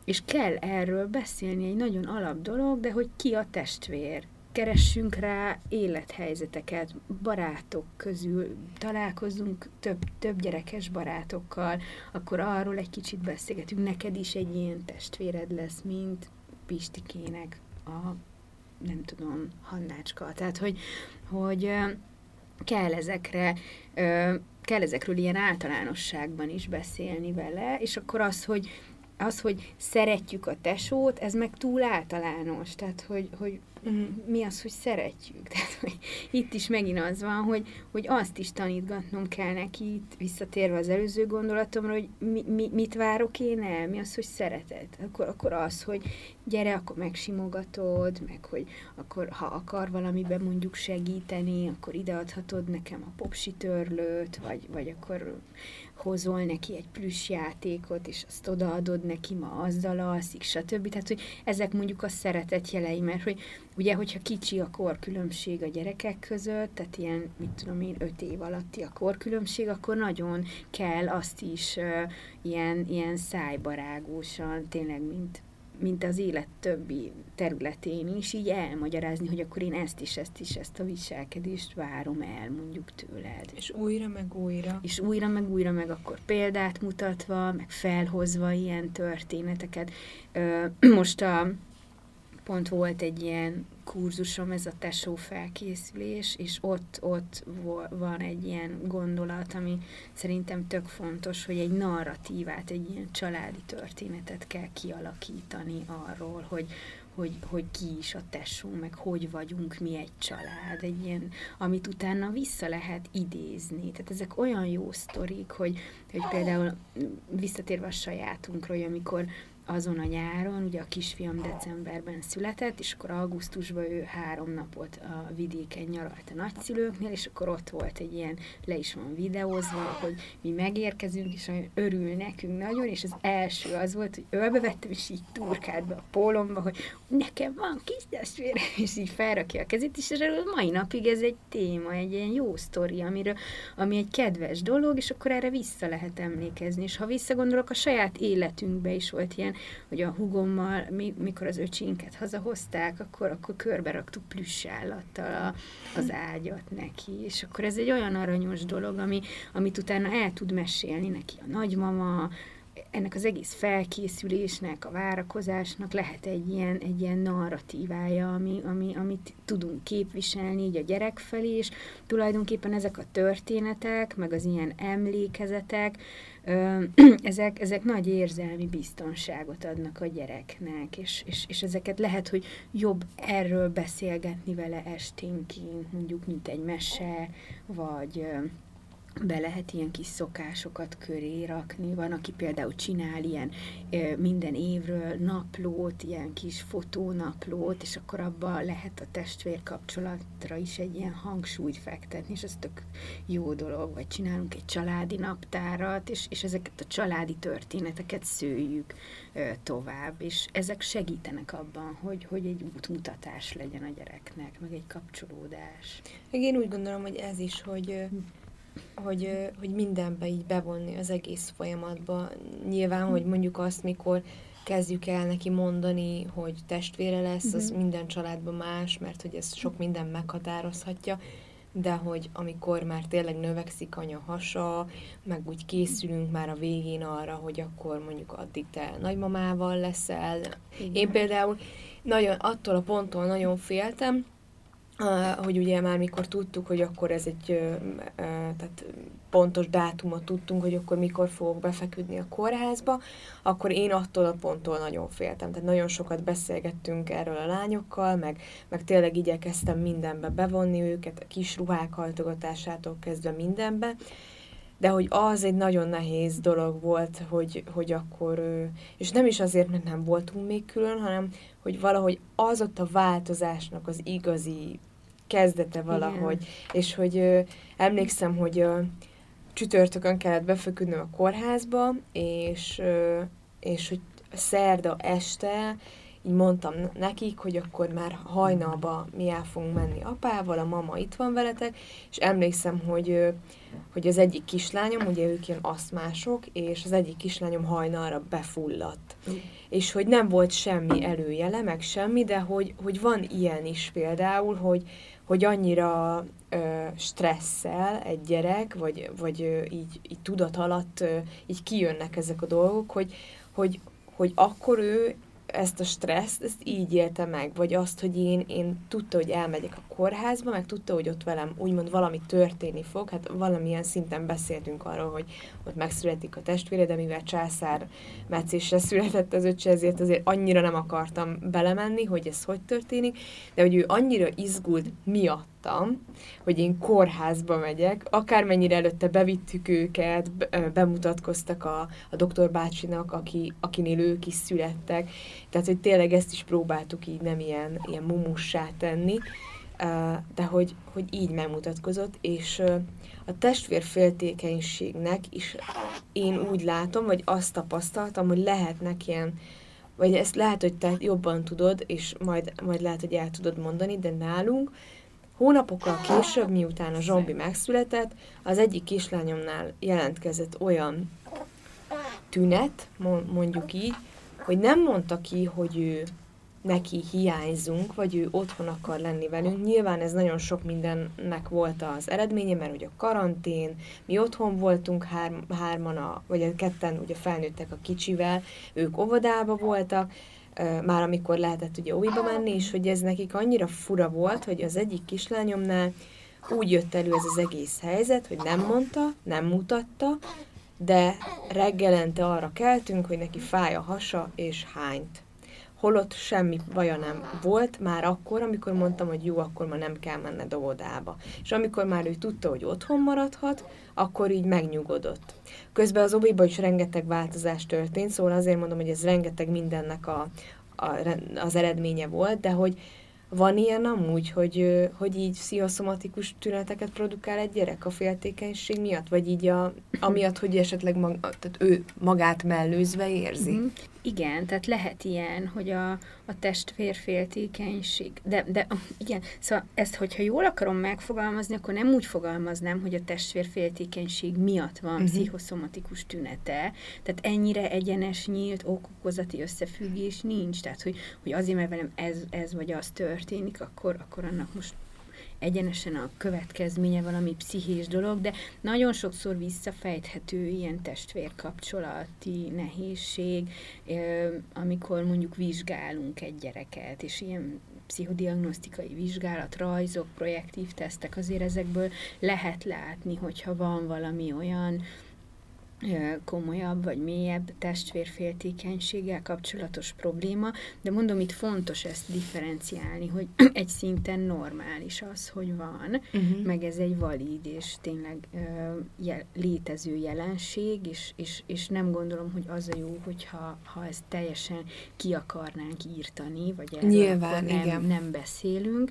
Speaker 5: és kell erről beszélni, egy nagyon alap dolog, de hogy ki a testvér. Keressünk rá élethelyzeteket, barátok közül, találkozunk több, több gyerekes barátokkal, akkor arról egy kicsit beszélgetünk. Neked is egy ilyen testvéred lesz, mint Pistikének a, nem tudom, Hannácska. Tehát, hogy, hogy kell ezekre, kell ezekről ilyen általánosságban is beszélni vele, és akkor az, hogy az, hogy szeretjük a tesót, ez meg túl általános, tehát hogy, hogy mi az, hogy szeretjük. <laughs> Tehát, hogy itt is megint az van, hogy, hogy azt is tanítgatnom kell neki, itt visszatérve az előző gondolatomra, hogy mi, mi, mit várok én el, mi az, hogy szeretet. Akkor, akkor az, hogy gyere, akkor megsimogatod, meg hogy akkor, ha akar valamiben mondjuk segíteni, akkor ideadhatod nekem a popsi törlőt, vagy, vagy akkor hozol neki egy plusz játékot, és azt odaadod neki, ma azzal alszik, stb. Tehát, hogy ezek mondjuk a szeretet jelei, mert hogy ugye, hogyha kicsi a korkülönbség a gyerekek között, tehát ilyen, mit tudom én, öt év alatti a korkülönbség, akkor nagyon kell azt is uh, ilyen, ilyen szájbarágósan, tényleg, mint mint az élet többi területén is, így elmagyarázni, hogy akkor én ezt is, ezt is, ezt a viselkedést várom el mondjuk tőled.
Speaker 7: És újra, meg újra.
Speaker 5: És újra, meg újra, meg akkor példát mutatva, meg felhozva ilyen történeteket. <clears throat> Most a pont volt egy ilyen kurzusom, ez a tesó felkészülés, és ott, ott van egy ilyen gondolat, ami szerintem tök fontos, hogy egy narratívát, egy ilyen családi történetet kell kialakítani arról, hogy, hogy, hogy ki is a tesó, meg hogy vagyunk mi egy család, egy ilyen, amit utána vissza lehet idézni. Tehát ezek olyan jó sztorik, hogy, hogy például visszatérve a sajátunkról, hogy amikor azon a nyáron, ugye a kisfiam decemberben született, és akkor augusztusban ő három napot a vidéken nyaralt a nagyszülőknél, és akkor ott volt egy ilyen, le is van videózva, hogy mi megérkezünk, és olyan örül nekünk nagyon, és az első az volt, hogy ölbe vettem, és így turkált be a pólomba, hogy nekem van kis testvére, <laughs> és így felrakja a kezét, és erről mai napig ez egy téma, egy ilyen jó sztori, amiről, ami egy kedves dolog, és akkor erre vissza lehet emlékezni, és ha visszagondolok, a saját életünkbe is volt ilyen, hogy a hugommal, mi, mikor az öcsinket hazahozták, akkor, akkor körbe raktuk plüss állattal a, az ágyat neki, és akkor ez egy olyan aranyos dolog, ami, amit utána el tud mesélni neki a nagymama, ennek az egész felkészülésnek, a várakozásnak lehet egy ilyen, egy ilyen narratívája, ami, ami, amit tudunk képviselni így a gyerek felé, és tulajdonképpen ezek a történetek, meg az ilyen emlékezetek, <clears throat> ezek, ezek nagy érzelmi biztonságot adnak a gyereknek, és, és, és ezeket lehet, hogy jobb erről beszélgetni vele esténként, mondjuk, mint egy mese, vagy be lehet ilyen kis szokásokat köré rakni. Van, aki például csinál ilyen minden évről naplót, ilyen kis fotónaplót, és akkor abban lehet a testvér kapcsolatra is egy ilyen hangsúlyt fektetni, és ez tök jó dolog. Vagy csinálunk egy családi naptárat, és, és ezeket a családi történeteket szőjük tovább, és ezek segítenek abban, hogy, hogy egy útmutatás legyen a gyereknek, meg egy kapcsolódás.
Speaker 7: Meg én úgy gondolom, hogy ez is, hogy hogy, hogy mindenbe így bevonni az egész folyamatba. Nyilván, hogy mondjuk azt, mikor kezdjük el neki mondani, hogy testvére lesz, uh-huh. az mhm. minden családban más, mert hogy ez sok minden meghatározhatja, de hogy amikor már tényleg növekszik anya hasa, meg úgy készülünk már a végén arra, hogy akkor mondjuk addig te nagymamával leszel. Igen. Én például nagyon, attól a ponttól nagyon féltem, hogy ugye már mikor tudtuk, hogy akkor ez egy tehát pontos dátumot tudtunk, hogy akkor mikor fogok befeküdni a kórházba, akkor én attól a ponttól nagyon féltem. Tehát nagyon sokat beszélgettünk erről a lányokkal, meg, meg tényleg igyekeztem mindenbe bevonni őket, a kis ruhák hajtogatásától kezdve mindenbe, de hogy az egy nagyon nehéz dolog volt, hogy, hogy akkor, és nem is azért, mert nem voltunk még külön, hanem hogy valahogy az ott a változásnak az igazi kezdete valahogy. Igen. És hogy ö, emlékszem, hogy ö, csütörtökön kellett befeküdnöm a kórházba, és, ö, és hogy szerda este így mondtam nekik, hogy akkor már hajnalba mi el fogunk menni apával, a mama itt van veletek, és emlékszem, hogy, hogy az egyik kislányom, ugye ők ilyen aszmások, és az egyik kislányom hajnalra befulladt. Mm. És hogy nem volt semmi előjele, meg semmi, de hogy, hogy van ilyen is például, hogy, hogy annyira ö, stresszel egy gyerek, vagy, vagy ö, így, így tudat alatt ö, így kijönnek ezek a dolgok, hogy, hogy, hogy akkor ő ezt a stresszt, ezt így élte meg, vagy azt, hogy én, én tudta, hogy elmegyek a kórházba, meg tudta, hogy ott velem úgymond valami történni fog, hát valamilyen szinten beszéltünk arról, hogy ott megszületik a testvére, de mivel császár meccésre született az öccse, ezért azért annyira nem akartam belemenni, hogy ez hogy történik, de hogy ő annyira izgult miatt, láttam, hogy én kórházba megyek, akármennyire előtte bevittük őket, bemutatkoztak a, a doktor bácsinak, aki, akinél ők is születtek, tehát hogy tényleg ezt is próbáltuk így nem ilyen, ilyen mumussá tenni, de hogy, hogy így megmutatkozott, és a testvérféltékenységnek is én úgy látom, vagy azt tapasztaltam, hogy lehetnek ilyen, vagy ezt lehet, hogy te jobban tudod, és majd, majd lehet, hogy el tudod mondani, de nálunk Hónapokkal később, miután a zsombi megszületett, az egyik kislányomnál jelentkezett olyan tünet, mondjuk így, hogy nem mondta ki, hogy ő neki hiányzunk, vagy ő otthon akar lenni velünk. Nyilván ez nagyon sok mindennek volt az eredménye, mert ugye a karantén, mi otthon voltunk hár, hárman, a, vagy a ketten ugye felnőttek a kicsivel, ők óvodába voltak, már amikor lehetett ugye újba menni, és hogy ez nekik annyira fura volt, hogy az egyik kislányomnál úgy jött elő ez az egész helyzet, hogy nem mondta, nem mutatta, de reggelente arra keltünk, hogy neki fáj a hasa és hányt holott semmi baja nem volt már akkor, amikor mondtam, hogy jó, akkor már nem kell menne óvodába. És amikor már ő tudta, hogy otthon maradhat, akkor így megnyugodott. Közben az obiba is rengeteg változás történt, szóval azért mondom, hogy ez rengeteg mindennek a, a, az eredménye volt, de hogy van ilyen amúgy, hogy, hogy így pszichoszomatikus tüneteket produkál egy gyerek a féltékenység miatt? Vagy így a, amiatt, hogy esetleg mag, tehát ő magát mellőzve érzi? Mm-hmm.
Speaker 5: Igen, tehát lehet ilyen, hogy a, a testvérféltékenység, de, de igen, szóval ezt, hogyha jól akarom megfogalmazni, akkor nem úgy fogalmaznám, hogy a testvérféltékenység miatt van uh-huh. pszichoszomatikus tünete, tehát ennyire egyenes, nyílt, okokozati összefüggés nincs, tehát hogy, hogy azért, mert velem ez, ez vagy az történik, akkor, akkor annak most egyenesen a következménye valami pszichés dolog, de nagyon sokszor visszafejthető ilyen testvérkapcsolati nehézség, amikor mondjuk vizsgálunk egy gyereket, és ilyen pszichodiagnosztikai vizsgálat, rajzok, projektív tesztek, azért ezekből lehet látni, hogyha van valami olyan komolyabb vagy mélyebb testvérféltékenységgel kapcsolatos probléma, de mondom, itt fontos ezt differenciálni, hogy <clears throat> egy szinten normális az, hogy van, uh-huh. meg ez egy valid és tényleg uh, jel, létező jelenség, és, és, és nem gondolom, hogy az a jó, hogyha ha ezt teljesen ki akarnánk írtani, vagy erről Nyilván, nem, igen. nem beszélünk,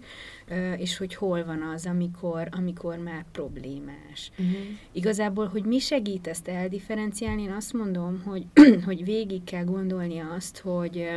Speaker 5: uh, és hogy hol van az, amikor, amikor már problémás. Uh-huh. Igazából, hogy mi segít ezt eldifferenciálni, differenciálni, én azt mondom, hogy, <clears throat> hogy végig kell gondolni azt, hogy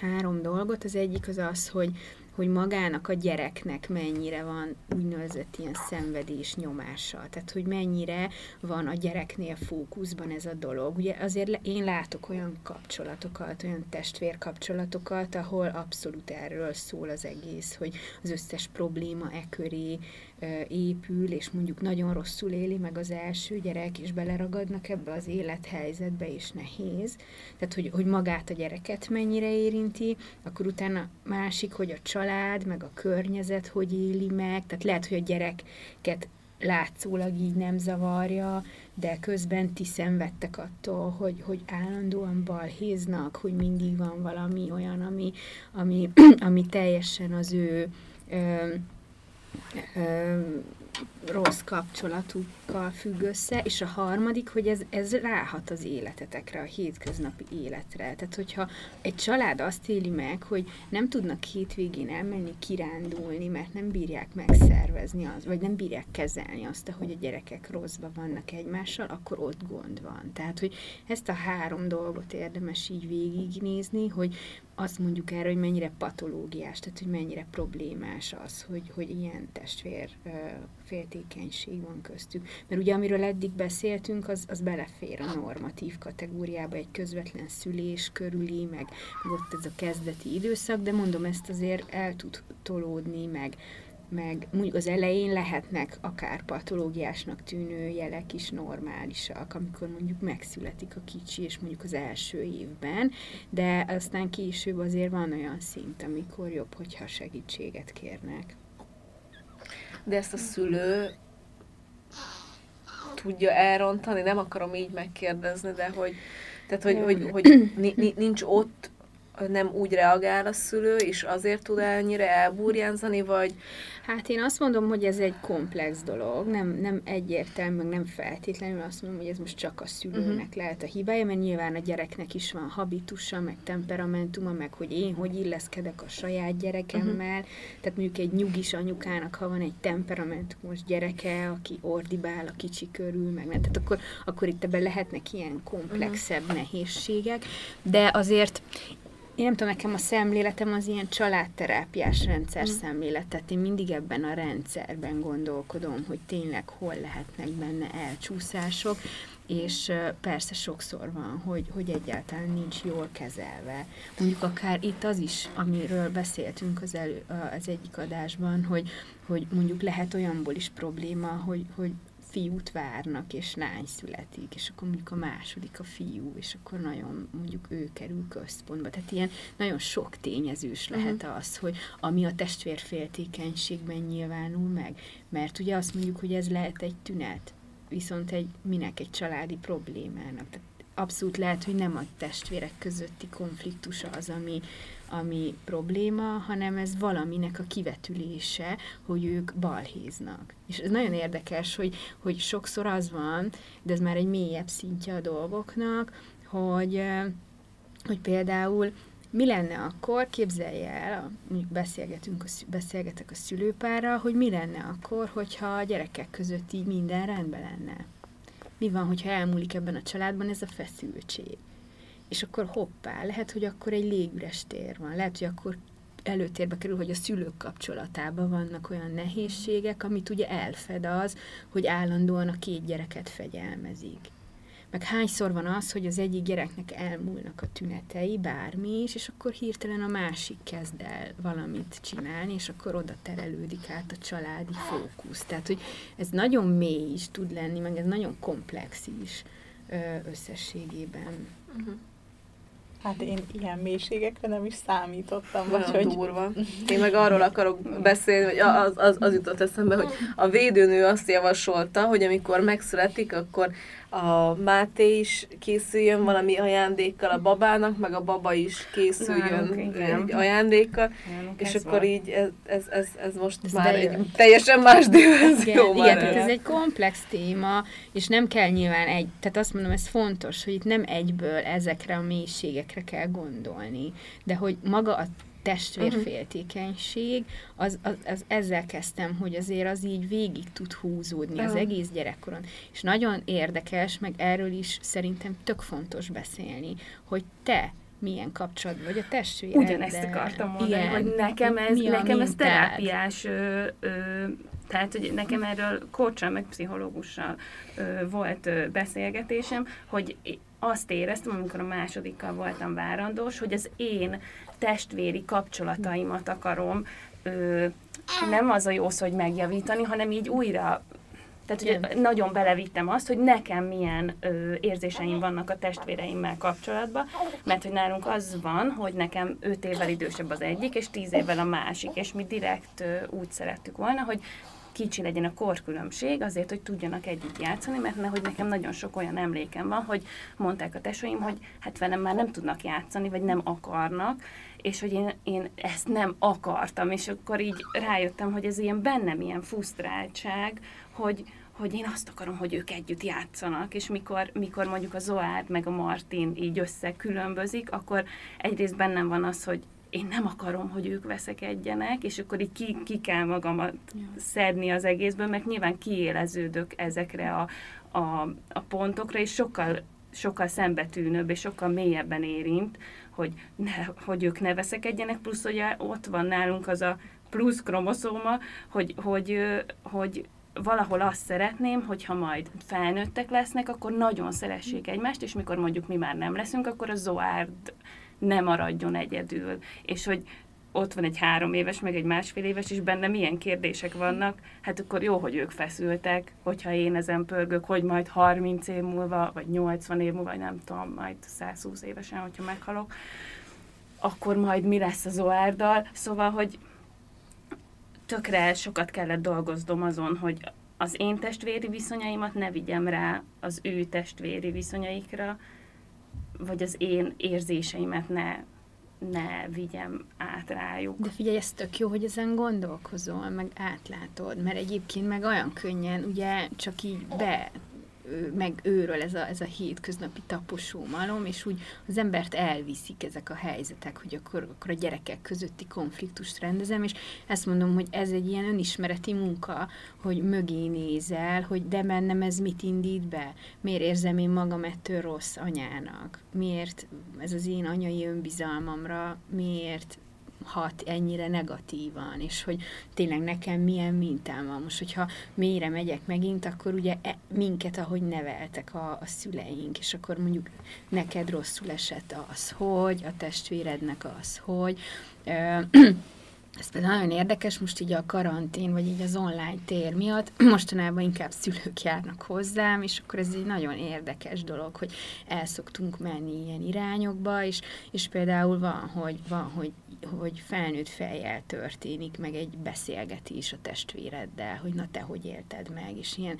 Speaker 5: három dolgot. Az egyik az az, hogy hogy magának a gyereknek mennyire van úgynevezett ilyen szenvedés nyomása. Tehát, hogy mennyire van a gyereknél fókuszban ez a dolog. Ugye azért én látok olyan kapcsolatokat, olyan testvérkapcsolatokat, ahol abszolút erről szól az egész, hogy az összes probléma e köré épül, és mondjuk nagyon rosszul éli meg az első gyerek, és beleragadnak ebbe az élethelyzetbe, és nehéz. Tehát, hogy, hogy magát a gyereket mennyire érinti, akkor utána másik, hogy a család, meg a környezet hogy éli meg, tehát lehet, hogy a gyereket látszólag így nem zavarja, de közben ti szenvedtek attól, hogy, hogy állandóan balhéznak, hogy mindig van valami olyan, ami, ami, <clears throat> ami teljesen az ő ö, Um, rossz kapcsolatukkal függ össze, és a harmadik, hogy ez, ez ráhat az életetekre, a hétköznapi életre. Tehát, hogyha egy család azt éli meg, hogy nem tudnak hétvégén elmenni kirándulni, mert nem bírják megszervezni az, vagy nem bírják kezelni azt, hogy a gyerekek rosszban vannak egymással, akkor ott gond van. Tehát, hogy ezt a három dolgot érdemes így végignézni, hogy azt mondjuk erre, hogy mennyire patológiás, tehát hogy mennyire problémás az, hogy, hogy ilyen testvér féltékenység van köztük. Mert ugye amiről eddig beszéltünk, az, az belefér a normatív kategóriába, egy közvetlen szülés körüli, meg, meg ott ez a kezdeti időszak, de mondom, ezt azért el tud tolódni, meg, meg mondjuk az elején lehetnek akár patológiásnak tűnő jelek is normálisak, amikor mondjuk megszületik a kicsi, és mondjuk az első évben, de aztán később azért van olyan szint, amikor jobb, hogyha segítséget kérnek.
Speaker 6: De ezt a szülő tudja elrontani, nem akarom így megkérdezni, de hogy, tehát, hogy, hogy, hogy nincs ott nem úgy reagál a szülő, és azért tud ennyire elbúrjánzani, vagy...
Speaker 5: Hát én azt mondom, hogy ez egy komplex dolog, nem, nem egyértelmű, nem feltétlenül azt mondom, hogy ez most csak a szülőnek uh-huh. lehet a hibája, mert nyilván a gyereknek is van habitusa, meg temperamentuma, meg hogy én hogy illeszkedek a saját gyerekemmel, uh-huh. tehát mondjuk egy nyugis anyukának, ha van egy temperamentumos gyereke, aki ordibál a kicsi körül, meg nem, tehát akkor, akkor itt ebben lehetnek ilyen komplexebb uh-huh. nehézségek, de azért én nem tudom, nekem a szemléletem az ilyen családterápiás rendszer mm. szemlélet, tehát én mindig ebben a rendszerben gondolkodom, hogy tényleg hol lehetnek benne elcsúszások, és persze sokszor van, hogy, hogy egyáltalán nincs jól kezelve. Mondjuk akár itt az is, amiről beszéltünk az, elő, az egyik adásban, hogy, hogy mondjuk lehet olyanból is probléma, hogy, hogy fiút várnak, és lány születik, és akkor mondjuk a második a fiú, és akkor nagyon mondjuk ő kerül központba. Tehát ilyen nagyon sok tényezős mhm. lehet uh-huh. az, hogy ami a testvérféltékenységben nyilvánul meg. Mert ugye azt mondjuk, hogy ez lehet egy tünet, viszont egy minek egy családi problémának. Tehát abszolút lehet, hogy nem a testvérek közötti konfliktus az, ami, ami probléma, hanem ez valaminek a kivetülése, hogy ők balhéznak. És ez nagyon érdekes, hogy, hogy sokszor az van, de ez már egy mélyebb szintje a dolgoknak, hogy, hogy például mi lenne akkor, képzelje el, mondjuk beszélgetünk, beszélgetek a szülőpárral, hogy mi lenne akkor, hogyha a gyerekek között így minden rendben lenne. Mi van, hogyha elmúlik ebben a családban ez a feszültség? És akkor hoppá, lehet, hogy akkor egy légüres tér van, lehet, hogy akkor előtérbe kerül, hogy a szülők kapcsolatában vannak olyan nehézségek, amit ugye elfed az, hogy állandóan a két gyereket fegyelmezik. meg hányszor van az, hogy az egyik gyereknek elmúlnak a tünetei, bármi is, és akkor hirtelen a másik kezd el valamit csinálni, és akkor oda terelődik át a családi fókusz. Tehát, hogy ez nagyon mély is tud lenni, meg ez nagyon komplex is összességében. Uh-huh.
Speaker 3: Hát én ilyen mélységekre nem is számítottam. Vagy
Speaker 6: hogy... durva. Én meg arról akarok beszélni, hogy az, az, az jutott eszembe, hogy a védőnő azt javasolta, hogy amikor megszületik, akkor a Máté is készüljön valami ajándékkal a babának, meg a baba is készüljön Nálunk, egy ajándékkal, Nálunk és akkor van. így ez, ez, ez, ez most ez már egy teljesen más dimenzió.
Speaker 5: Igen, igen tehát ez egy komplex téma, és nem kell nyilván egy, tehát azt mondom, ez fontos, hogy itt nem egyből ezekre a mélységekre kell gondolni, de hogy maga a testvérféltékenység, az, az, az ezzel kezdtem, hogy azért az így végig tud húzódni az egész gyerekkoron. És nagyon érdekes, meg erről is szerintem tök fontos beszélni, hogy te milyen kapcsolat vagy a testvéreddel.
Speaker 4: Ugyanezt akartam mondani, Igen. hogy nekem ez, nekem ez terápiás, ö, ö, tehát hogy nekem erről kócsal meg pszichológussal ö, volt ö, beszélgetésem, hogy azt éreztem, amikor a másodikkal voltam várandós, hogy az én testvéri kapcsolataimat akarom ö, nem az a jó szó, hogy megjavítani, hanem így újra tehát, hogy Igen. nagyon belevittem azt, hogy nekem milyen ö, érzéseim vannak a testvéreimmel kapcsolatban, mert hogy nálunk az van, hogy nekem 5 évvel idősebb az egyik, és 10 évvel a másik, és mi direkt ö, úgy szerettük volna, hogy kicsi legyen a korkülönbség, azért, hogy tudjanak együtt játszani, mert nehogy nekem nagyon sok olyan emlékem van, hogy mondták a tesóim, hogy hát velem már nem tudnak játszani, vagy nem akarnak, és hogy én, én ezt nem akartam, és akkor így rájöttem, hogy ez ilyen bennem ilyen fusztráltság, hogy, hogy én azt akarom, hogy ők együtt játszanak, és mikor, mikor mondjuk a Zoárd meg a Martin így összekülönbözik, akkor egyrészt bennem van az, hogy én nem akarom, hogy ők veszekedjenek, és akkor így ki, ki kell magamat ja. szedni az egészből, mert nyilván kiéleződök ezekre a, a, a pontokra, és sokkal, sokkal szembetűnőbb, és sokkal mélyebben érint, hogy, ne, hogy ők ne veszekedjenek, plusz ugye ott van nálunk az a plusz kromoszóma, hogy, hogy, hogy valahol azt szeretném, hogyha majd felnőttek lesznek, akkor nagyon szeressék egymást, és mikor mondjuk mi már nem leszünk, akkor a Zoárd ne maradjon egyedül. És hogy ott van egy három éves, meg egy másfél éves, és benne milyen kérdések vannak, hát akkor jó, hogy ők feszültek, hogyha én ezen pörgök, hogy majd 30 év múlva, vagy 80 év múlva, vagy nem tudom, majd 120 évesen, hogyha meghalok, akkor majd mi lesz az Oárdal. Szóval, hogy tökre sokat kellett dolgoznom azon, hogy az én testvéri viszonyaimat ne vigyem rá az ő testvéri viszonyaikra, vagy az én érzéseimet ne, ne vigyem át rájuk.
Speaker 5: De figyelj, ez tök jó, hogy ezen gondolkozol, meg átlátod, mert egyébként meg olyan könnyen, ugye csak így be meg őről ez a, ez a hétköznapi taposó malom, és úgy az embert elviszik ezek a helyzetek, hogy akkor, akkor a gyerekek közötti konfliktust rendezem, és ezt mondom, hogy ez egy ilyen önismereti munka, hogy mögé nézel, hogy de bennem ez mit indít be, miért érzem én magam ettől rossz anyának, miért ez az én anyai önbizalmamra, miért hat ennyire negatívan, és hogy tényleg nekem milyen mintám van. Most, hogyha mélyre megyek megint, akkor ugye e, minket, ahogy neveltek a, a szüleink, és akkor mondjuk neked rosszul esett az, hogy, a testvérednek az, hogy. <clears throat> Ez például nagyon érdekes, most így a karantén, vagy így az online tér miatt, <clears throat> mostanában inkább szülők járnak hozzám, és akkor ez egy nagyon érdekes dolog, hogy el szoktunk menni ilyen irányokba, és, és például van, hogy, van, hogy, hogy felnőtt fejjel történik, meg egy beszélgetés a testvéreddel, hogy na te hogy élted meg, és ilyen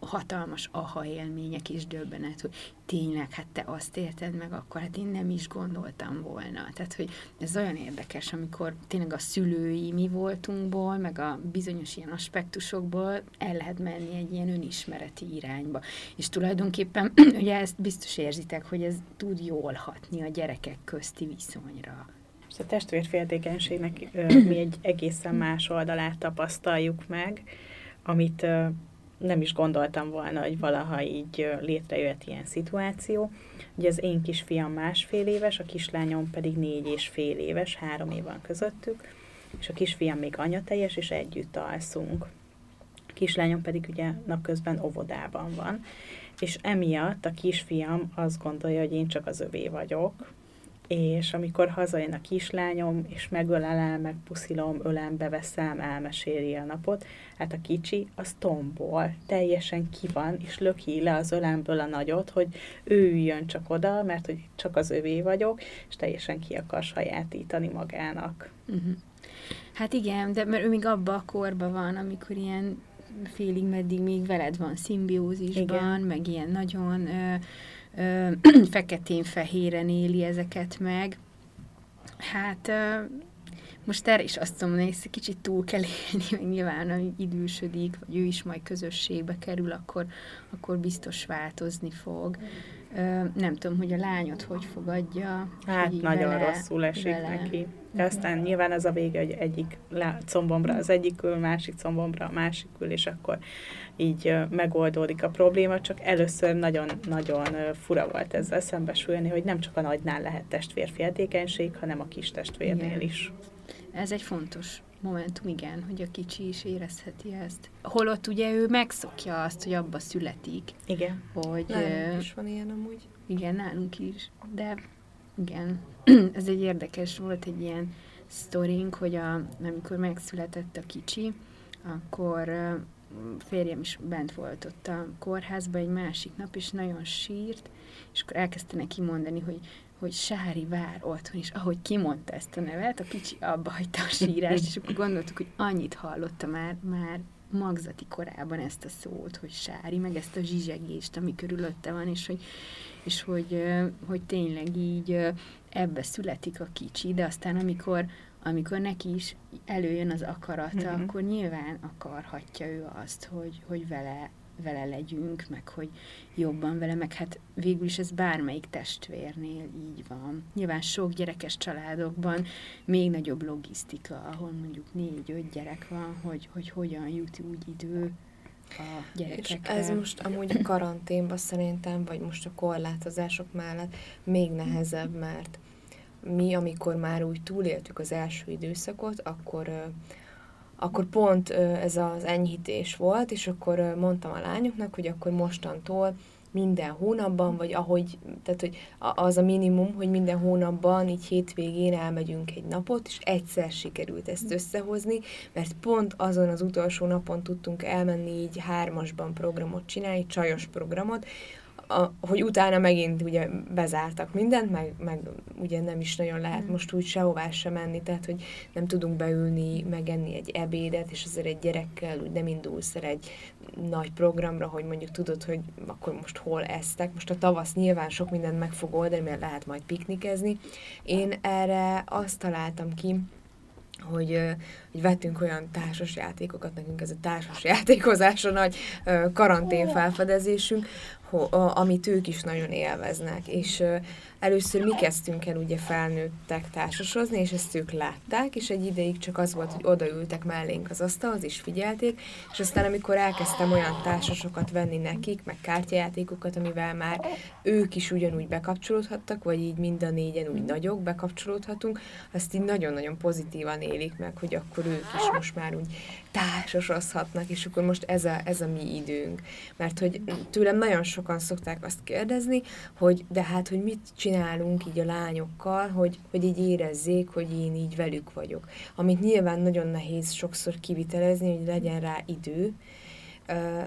Speaker 5: hatalmas aha élmények és döbbenet, hogy tényleg, hát te azt érted meg, akkor hát én nem is gondoltam volna. Tehát, hogy ez olyan érdekes, amikor tényleg a szülői mi voltunkból, meg a bizonyos ilyen aspektusokból el lehet menni egy ilyen önismereti irányba. És tulajdonképpen, <clears throat> ugye ezt biztos érzitek, hogy ez tud jól hatni a gyerekek közti viszonyra.
Speaker 3: A testvérféltékenységnek mi egy egészen más oldalát tapasztaljuk meg, amit nem is gondoltam volna, hogy valaha így létrejött ilyen szituáció. Ugye az én kisfiam másfél éves, a kislányom pedig négy és fél éves, három év van közöttük, és a kisfiam még anyateljes, és együtt alszunk. A kislányom pedig ugye napközben óvodában van. és emiatt a kisfiam azt gondolja, hogy én csak az övé vagyok, és amikor hazajön a kislányom, és megölelem, megpuszilom, ölembe veszem, elmeséli a napot, hát a kicsi az tombol, teljesen ki van, és löki le az ölemből a nagyot, hogy ő üljön csak oda, mert hogy csak az övé vagyok, és teljesen ki akar sajátítani magának.
Speaker 5: Uh-huh. Hát igen, de mert ő még abban a korban van, amikor ilyen félig meddig még veled van szimbiózisban, igen. meg ilyen nagyon ö, <clears throat> feketén-fehéren éli ezeket meg. Hát most erre is azt mondom, hogy kicsit túl kell élni, <laughs> meg nyilván, hogy idősödik, vagy ő is majd közösségbe kerül, akkor, akkor biztos változni fog. Ö, nem tudom, hogy a lányot hogy fogadja.
Speaker 3: Hát
Speaker 5: hogy
Speaker 3: nagyon
Speaker 5: vele,
Speaker 3: rosszul esik
Speaker 5: vele.
Speaker 3: neki. De aztán nyilván az a vége, hogy egyik combomra az egyik ül, másik combomra a másik ül, és akkor így megoldódik a probléma, csak először nagyon-nagyon fura volt ezzel szembesülni, hogy nem csak a nagynál lehet testvérféltékenység, hanem a kis testvérnél
Speaker 5: Igen.
Speaker 3: is.
Speaker 5: Ez egy fontos momentum, igen, hogy a kicsi is érezheti ezt. Holott ugye ő megszokja azt, hogy abba születik.
Speaker 3: Igen.
Speaker 5: Hogy,
Speaker 7: Nálunk is van ilyen amúgy.
Speaker 5: Igen, nálunk is. De igen, <clears throat> ez egy érdekes volt egy ilyen sztorink, hogy a, amikor megszületett a kicsi, akkor férjem is bent volt ott a kórházban egy másik nap, és nagyon sírt, és akkor elkezdte neki mondani, hogy hogy Sári vár otthon, és ahogy kimondta ezt a nevet, a kicsi abba hagyta a sírást, és akkor gondoltuk, hogy annyit hallotta már, már magzati korában ezt a szót, hogy Sári, meg ezt a zsizsegést, ami körülötte van, és hogy, és hogy, hogy tényleg így ebbe születik a kicsi, de aztán amikor, amikor neki is előjön az akarata,
Speaker 3: Mhm.
Speaker 5: akkor nyilván akarhatja ő azt, hogy, hogy vele vele legyünk, meg hogy jobban vele, meg hát végül is ez bármelyik testvérnél így van. Nyilván sok gyerekes családokban még nagyobb logisztika, ahol mondjuk négy-öt gyerek van, hogy, hogy hogyan jut úgy idő a
Speaker 7: És
Speaker 5: gyerekekre.
Speaker 7: ez most amúgy a karanténban szerintem, vagy most a korlátozások mellett még nehezebb, mert mi, amikor már úgy túléltük az első időszakot, akkor akkor pont ez az enyhítés volt, és akkor mondtam a lányoknak, hogy akkor mostantól minden hónapban, vagy ahogy, tehát hogy az a minimum, hogy minden hónapban így hétvégén elmegyünk egy napot, és egyszer sikerült ezt összehozni, mert pont azon az utolsó napon tudtunk elmenni így hármasban programot csinálni, csajos programot, a, hogy utána megint ugye bezártak mindent, meg, meg ugye nem is nagyon lehet most úgy sehová sem menni, tehát hogy nem tudunk beülni, megenni egy ebédet, és azért egy gyerekkel úgy nem indulsz el egy nagy programra, hogy mondjuk tudod, hogy akkor most hol esztek. Most a tavasz nyilván sok mindent meg fog oldani, mert lehet majd piknikezni. Én erre azt találtam ki, hogy, hogy vettünk olyan társas játékokat, nekünk ez a társas játékozás a nagy karantén felfedezésünk, amit ők is nagyon élveznek. És először mi kezdtünk el ugye felnőttek társasozni, és ezt ők látták, és egy ideig csak az volt, hogy odaültek mellénk az asztalhoz, és figyelték, és aztán amikor elkezdtem olyan társasokat venni nekik, meg kártyajátékokat, amivel már ők is ugyanúgy bekapcsolódhattak, vagy így mind a négyen úgy nagyok bekapcsolódhatunk, azt így nagyon-nagyon pozitívan élik meg, hogy akkor ők is most már úgy társasozhatnak, és akkor most ez a, ez a mi időnk. Mert hogy tőlem nagyon sokan szokták azt kérdezni, hogy de hát, hogy mit csinálunk így a lányokkal, hogy, hogy így érezzék, hogy én így velük vagyok. Amit nyilván nagyon nehéz sokszor kivitelezni, hogy legyen rá idő,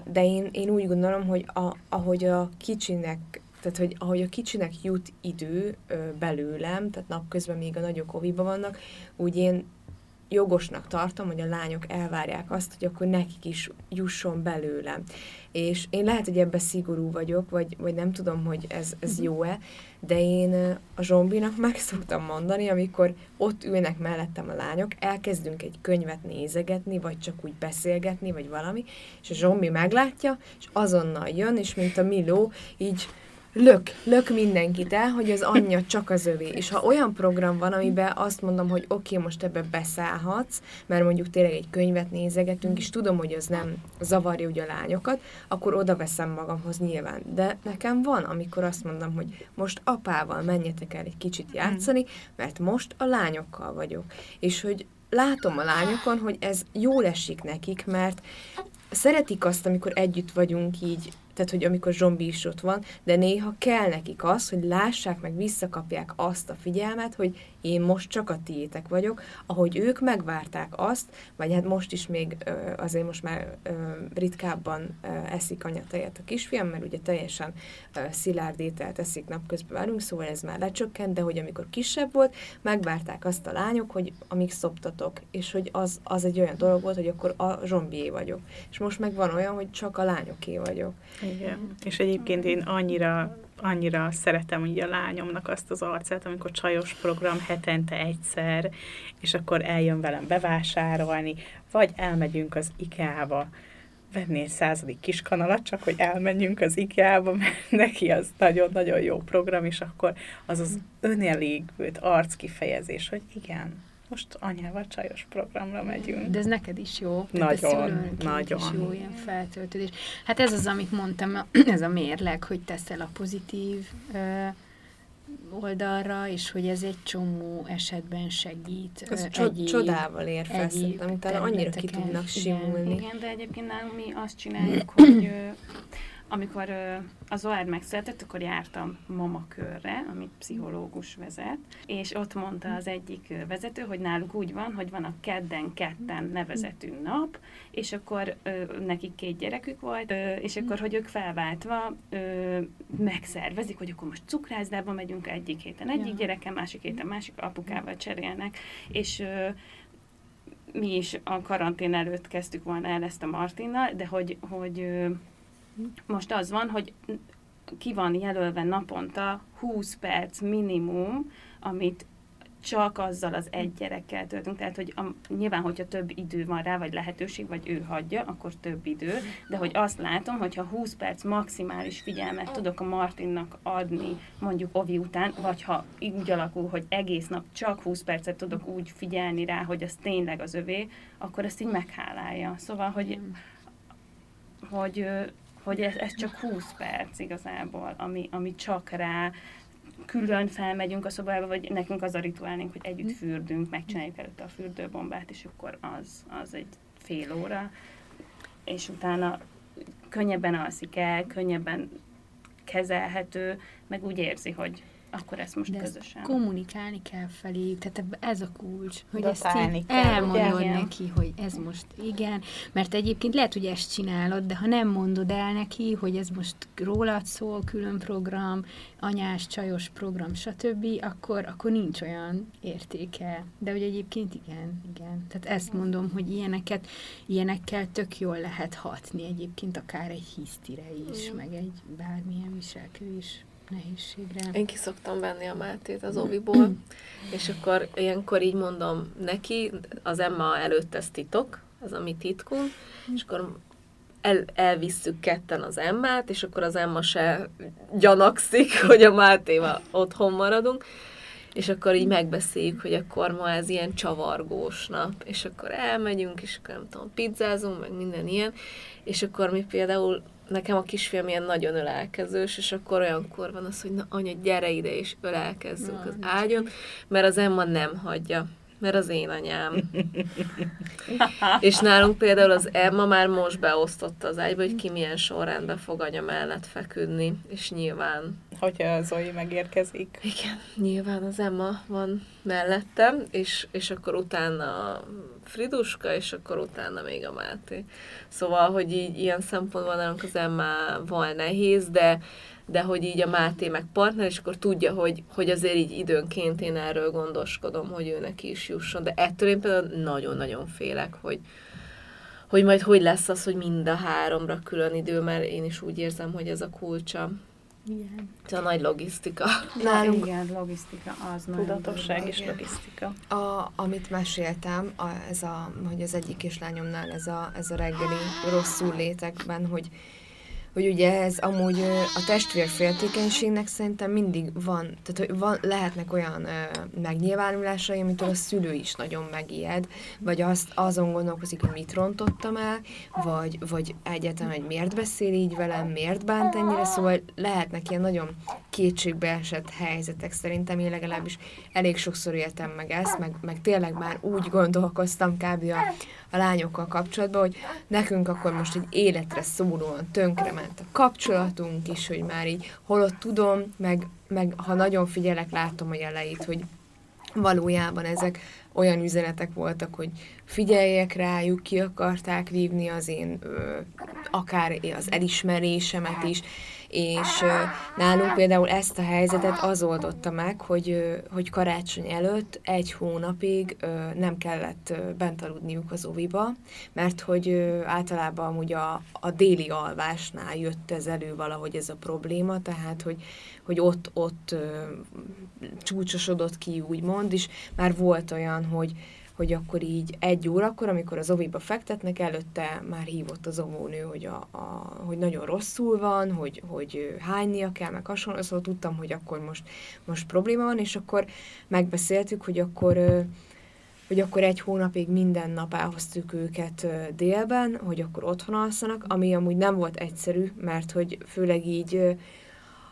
Speaker 7: de én, én úgy gondolom, hogy a, ahogy a kicsinek tehát, hogy ahogy a kicsinek jut idő ö, belőlem, tehát napközben még a nagyok oviba vannak, úgy én jogosnak tartom, hogy a lányok elvárják azt, hogy akkor nekik is jusson belőlem. És én lehet, hogy ebbe szigorú vagyok, vagy, vagy nem tudom, hogy ez, ez jó-e, de én a zsombinak meg szoktam mondani, amikor ott ülnek mellettem a lányok, elkezdünk egy könyvet nézegetni, vagy csak úgy beszélgetni, vagy valami, és a zsombi meglátja, és azonnal jön, és mint a Miló, így lök, lök mindenkit el, hogy az anyja csak az övé. És ha olyan program van, amiben azt mondom, hogy oké, okay, most ebbe beszállhatsz, mert mondjuk tényleg egy könyvet nézegetünk, és tudom, hogy az nem zavarja ugye a lányokat, akkor oda veszem magamhoz nyilván. De nekem van, amikor azt mondom, hogy most apával menjetek el egy kicsit játszani, mert most a lányokkal vagyok. És hogy látom a lányokon, hogy ez jól esik nekik, mert szeretik azt, amikor együtt vagyunk így tehát hogy amikor zombi is ott van, de néha kell nekik az, hogy lássák meg, visszakapják azt a figyelmet, hogy én most csak a tiétek vagyok, ahogy ők megvárták azt, vagy hát most is még azért most már ritkábban eszik anyatejet a kisfiam, mert ugye teljesen szilárd ételt eszik napközben velünk, szóval ez már lecsökkent, de hogy amikor kisebb volt, megvárták azt a lányok, hogy amíg szoptatok, és hogy az, az egy olyan dolog volt, hogy akkor a zombié vagyok. És most meg van olyan, hogy csak a lányoké vagyok.
Speaker 3: Igen, és egyébként én annyira annyira szeretem ugye a lányomnak azt az arcát, amikor csajos program hetente egyszer, és akkor eljön velem bevásárolni, vagy elmegyünk az IKEA-ba, venni egy századik kis kanalat, csak hogy elmenjünk az IKEA-ba, mert <laughs> neki az nagyon-nagyon jó program, és akkor az az önelégült arckifejezés, hogy igen, most anyával csajos programra megyünk.
Speaker 5: De ez neked is jó.
Speaker 3: Nagyon, nagyon.
Speaker 5: Is jó ilyen feltöltődés. Hát ez az, amit mondtam, <clears throat> ez a mérleg, hogy teszel a pozitív ö, oldalra, és hogy ez egy csomó esetben segít.
Speaker 7: Ez egyéb, csodával ér fel, szerintem, annyira ki tudnak simulni.
Speaker 4: Igen, igen, de egyébként nálunk mi azt csináljuk, hogy amikor az OR megszületett, akkor jártam mamakörre, amit pszichológus vezet, és ott mondta az egyik vezető, hogy náluk úgy van, hogy van a kedden ketten nevezetű nap, és akkor ö, nekik két gyerekük volt, ö, és akkor, hogy ők felváltva ö, megszervezik, hogy akkor most cukrászdába megyünk egyik héten egyik ja. gyerekem, másik héten másik apukával cserélnek, és ö, mi is a karantén előtt kezdtük volna el ezt a Martinnal, de hogy, hogy most az van, hogy ki van jelölve naponta 20 perc minimum, amit csak azzal az egy gyerekkel töltünk, tehát hogy a, nyilván, hogyha több idő van rá, vagy lehetőség, vagy ő hagyja, akkor több idő, de hogy azt látom, hogyha 20 perc maximális figyelmet tudok a Martinnak adni, mondjuk Ovi után, vagy ha úgy alakul, hogy egész nap csak 20 percet tudok úgy figyelni rá, hogy az tényleg az övé, akkor ezt így meghálálja. Szóval, hogy, hogy hogy ez, ez csak 20 perc igazából, ami, ami csak rá külön felmegyünk a szobába, vagy nekünk az a rituálnénk, hogy együtt mm. fürdünk, megcsináljuk előtte a fürdőbombát, és akkor az, az egy fél óra, és utána könnyebben alszik el, könnyebben kezelhető, meg úgy érzi, hogy akkor ezt most
Speaker 5: De
Speaker 4: közösen.
Speaker 5: Ezt kommunikálni kell felé, tehát ez a kulcs, hogy Datálni ezt kell, elmondod ugye? neki, hogy ez most igen, mert egyébként lehet, hogy ezt csinálod, de ha nem mondod el neki, hogy ez most rólad szól, külön program, anyás, csajos program, stb., akkor, akkor nincs olyan értéke. De hogy egyébként igen, igen. Tehát ezt mondom, hogy ilyeneket, ilyenekkel tök jól lehet hatni egyébként akár egy hisztire is, mm. meg egy bármilyen viselkedés nehézségre.
Speaker 6: Én ki szoktam venni a Mátét az oviból, és akkor ilyenkor így mondom neki, az Emma előtt ez titok, ez a mi titkunk, és akkor el, elvisszük ketten az Emmát, és akkor az Emma se gyanakszik, <laughs> hogy a Mátéval otthon maradunk, és akkor így megbeszéljük, hogy akkor ma ez ilyen csavargós nap, és akkor elmegyünk, és akkor nem tudom, pizzázunk, meg minden ilyen, és akkor mi például nekem a kisfiam ilyen nagyon ölelkezős, és akkor olyankor van az, hogy na anya, gyere ide, és ölelkezzünk az ágyon, mert az Emma nem hagyja mert az én anyám. és nálunk például az Emma már most beosztotta az ágyba, hogy ki milyen sorrendben fog anya mellett feküdni, és nyilván...
Speaker 3: Hogyha Zoe megérkezik.
Speaker 6: Igen, nyilván az Emma van mellettem, és, és akkor utána Friduska, és akkor utána még a Máté. Szóval, hogy így ilyen szempontból nálunk az Emmával nehéz, de de hogy így a Máté meg partner, és akkor tudja, hogy, hogy azért így időnként én erről gondoskodom, hogy ő neki is jusson. De ettől én például nagyon-nagyon félek, hogy, hogy majd hogy lesz az, hogy mind a háromra külön idő, mert én is úgy érzem, hogy ez a kulcsa. Igen. Ez a nagy logisztika.
Speaker 4: Nálunk igen, logisztika az
Speaker 3: Tudatosság és logisztika.
Speaker 7: A, amit meséltem, a, ez a, hogy az egyik kislányomnál ez a, ez a reggeli rosszul létekben, hogy hogy ugye ez amúgy a testvérféltékenységnek szerintem mindig van, tehát hogy van, lehetnek olyan ö, megnyilvánulásai, amitől a szülő is nagyon megijed, vagy azt azon gondolkozik, hogy mit rontottam el, vagy, vagy egyáltalán, hogy miért beszél így velem, miért bánt ennyire, szóval lehetnek ilyen nagyon kétségbeesett helyzetek szerintem, én legalábbis elég sokszor éltem meg ezt, meg, meg tényleg már úgy gondolkoztam kb. a, a lányokkal kapcsolatban, hogy nekünk akkor most egy életre szólóan tönkre lement a kapcsolatunk is, hogy már így holott tudom, meg, meg ha nagyon figyelek, látom a jeleit, hogy valójában ezek olyan üzenetek voltak, hogy figyeljek rájuk, ki akarták vívni az én ö, akár az elismerésemet is, és nálunk például ezt a helyzetet az oldotta meg, hogy, hogy karácsony előtt egy hónapig nem kellett bent aludniuk az oviba, mert hogy általában amúgy a, a déli alvásnál jött ez elő valahogy ez a probléma, tehát hogy, hogy ott, ott csúcsosodott ki úgymond, és már volt olyan, hogy, hogy akkor így egy órakor, amikor az oviba fektetnek, előtte már hívott az óvónő, hogy, a, a, hogy nagyon rosszul van, hogy, hogy hánynia kell, meg hasonló, szóval tudtam, hogy akkor most, most probléma van, és akkor megbeszéltük, hogy akkor hogy akkor egy hónapig minden nap elhoztuk őket délben, hogy akkor otthon alszanak, ami amúgy nem volt egyszerű, mert hogy főleg így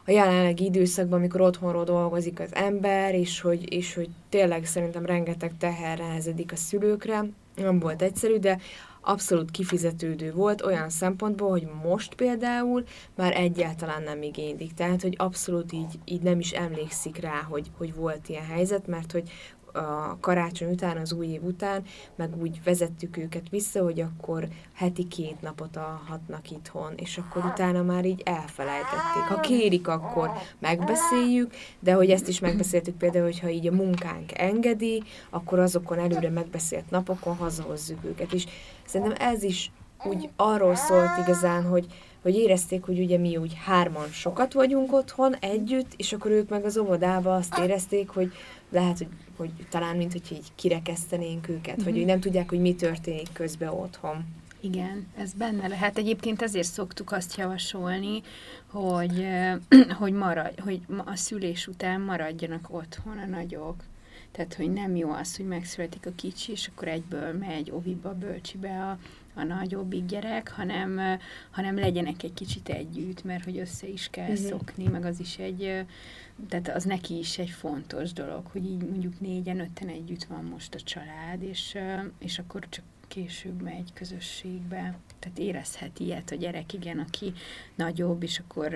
Speaker 7: a jelenlegi időszakban, amikor otthonról dolgozik az ember, és hogy, és hogy tényleg szerintem rengeteg teher nehezedik a szülőkre, nem volt egyszerű, de abszolút kifizetődő volt olyan szempontból, hogy most például már egyáltalán nem igénylik. Tehát, hogy abszolút így, így nem is emlékszik rá, hogy, hogy volt ilyen helyzet, mert hogy a karácsony után, az új év után, meg úgy vezettük őket vissza, hogy akkor heti két napot alhatnak itthon, és akkor utána már így elfelejtették. Ha kérik, akkor megbeszéljük, de hogy ezt is megbeszéltük például, hogyha így a munkánk engedi, akkor azokon előre megbeszélt napokon hazahozzuk őket. És szerintem ez is úgy arról szólt igazán, hogy, hogy érezték, hogy ugye mi úgy hárman sokat vagyunk otthon együtt, és akkor ők meg az óvodába azt érezték, hogy lehet, hogy, hogy talán mint hogy így kirekesztenénk őket, uh-huh. vagy hogy nem tudják, hogy mi történik közben otthon.
Speaker 5: Igen, ez benne lehet. Egyébként ezért szoktuk azt javasolni, hogy, <clears throat> hogy, maradj, hogy a szülés után maradjanak otthon a nagyok. Tehát, hogy nem jó az, hogy megszületik a kicsi, és akkor egyből megy oviba, bölcsibe a, a nagyobbik gyerek, hanem, hanem legyenek egy kicsit együtt, mert hogy össze is kell uh-huh. szokni, meg az is egy, tehát az neki is egy fontos dolog, hogy így mondjuk négyen, öten együtt van most a család, és, és akkor csak később megy közösségbe. Tehát érezhet ilyet a gyerek, igen, aki nagyobb, és akkor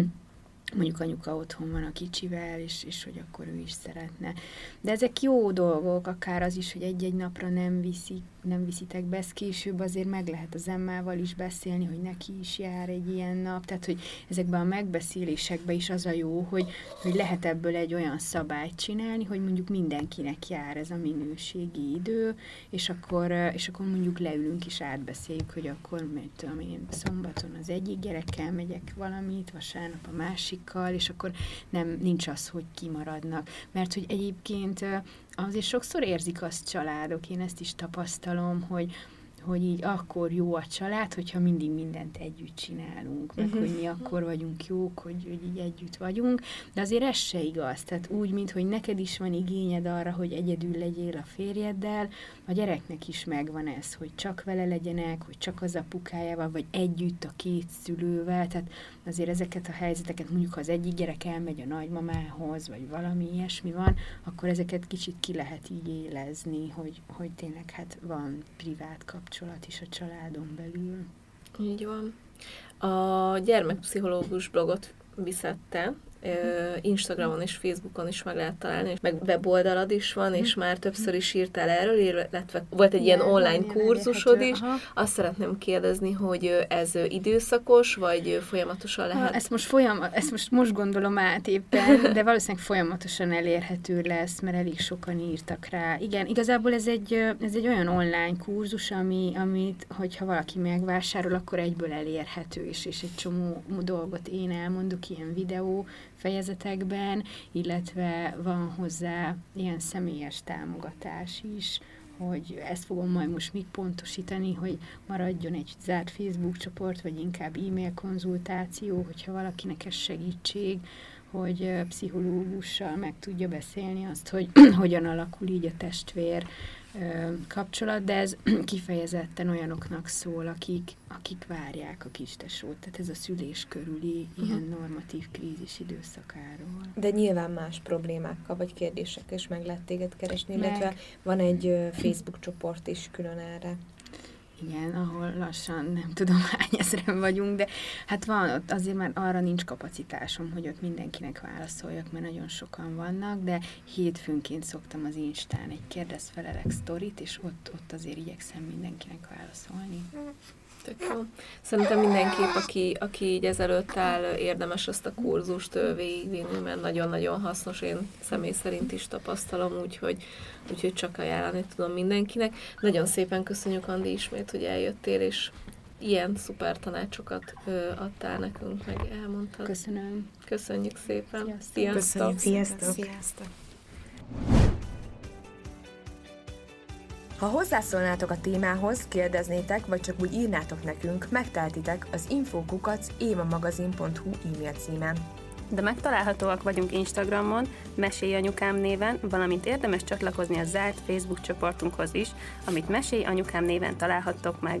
Speaker 5: <clears throat> mondjuk anyuka otthon van a kicsivel, és, és hogy akkor ő is szeretne. De ezek jó dolgok, akár az is, hogy egy-egy napra nem viszik nem viszitek be, ezt később azért meg lehet az emmával is beszélni, hogy neki is jár egy ilyen nap, tehát hogy ezekben a megbeszélésekben is az a jó, hogy, hogy lehet ebből egy olyan szabályt csinálni, hogy mondjuk mindenkinek jár ez a minőségi idő, és akkor, és akkor mondjuk leülünk és átbeszéljük, hogy akkor, mert tudom én, szombaton az egyik gyerekkel megyek valamit, vasárnap a másikkal, és akkor nem, nincs az, hogy kimaradnak. Mert hogy egyébként azért sokszor érzik azt családok, én ezt is tapasztalom, hogy, hogy így akkor jó a család, hogyha mindig mindent együtt csinálunk, meg uh-huh. hogy mi akkor vagyunk jók, hogy, hogy így együtt vagyunk, de azért ez se igaz. Tehát úgy, mint hogy neked is van igényed arra, hogy egyedül legyél a férjeddel, a gyereknek is megvan ez, hogy csak vele legyenek, hogy csak az apukájával, vagy együtt a két szülővel, tehát azért ezeket a helyzeteket, mondjuk ha az egyik gyerek elmegy a nagymamához, vagy valami ilyesmi van, akkor ezeket kicsit ki lehet így élezni, hogy, hogy tényleg hát van privát kapcsolat is a családon belül.
Speaker 1: Így van. A gyermekpszichológus blogot viszette, Instagramon és Facebookon is meg lehet találni, és meg weboldalad is van, és már többször is írtál erről, illetve volt egy ilyen online kurzusod is. Azt szeretném kérdezni, hogy ez időszakos, vagy folyamatosan lehet?
Speaker 5: Ezt most, folyam, ezt most most gondolom át éppen, de valószínűleg folyamatosan elérhető lesz, mert elég sokan írtak rá. Igen, igazából ez egy, ez egy olyan online kurzus, ami, amit, hogyha valaki megvásárol, akkor egyből elérhető, és, és egy csomó dolgot én elmondok, ilyen videó, fejezetekben, illetve van hozzá ilyen személyes támogatás is, hogy ezt fogom majd most még pontosítani, hogy maradjon egy zárt Facebook csoport, vagy inkább e-mail konzultáció, hogyha valakinek ez segítség, hogy pszichológussal meg tudja beszélni azt, hogy <clears throat> hogyan alakul így a testvér kapcsolat, de ez <clears throat> kifejezetten olyanoknak szól, akik, akik várják a kistesót, tehát ez a szülés körüli uh-huh. ilyen normatív krízis időszakáról.
Speaker 7: De nyilván más problémákkal vagy kérdésekkel is meg lehet téged keresni, meg. illetve van egy Facebook csoport is külön erre.
Speaker 5: Igen, ahol lassan nem tudom <laughs> hány ezeren vagyunk, de hát van ott, azért már arra nincs kapacitásom, hogy ott mindenkinek válaszoljak, mert nagyon sokan vannak, de hétfőnként szoktam az Instán egy kérdez felelek sztorit, és ott, ott azért igyekszem mindenkinek válaszolni.
Speaker 6: Tök jó. Szerintem mindenképp, aki, aki így ezelőtt áll, érdemes azt a kurzust végigvinni, mert nagyon-nagyon hasznos, én személy szerint is tapasztalom, úgyhogy, úgyhogy csak ajánlani tudom mindenkinek. Nagyon szépen köszönjük, Andi, ismét, hogy eljöttél, és ilyen szuper tanácsokat ö, adtál nekünk, meg elmondtad.
Speaker 5: Köszönöm.
Speaker 6: Köszönjük szépen.
Speaker 5: Sziasztok.
Speaker 6: Sziasztok.
Speaker 3: Sziasztok!
Speaker 7: Sziasztok!
Speaker 8: Ha hozzászólnátok a témához, kérdeznétek, vagy csak úgy írnátok nekünk, megteltitek az infokukac évamagazin.hu e-mail címen.
Speaker 4: De megtalálhatóak vagyunk Instagramon, Mesélj Anyukám néven, valamint érdemes csatlakozni a zárt Facebook csoportunkhoz is, amit Mesélj Anyukám néven találhattok meg.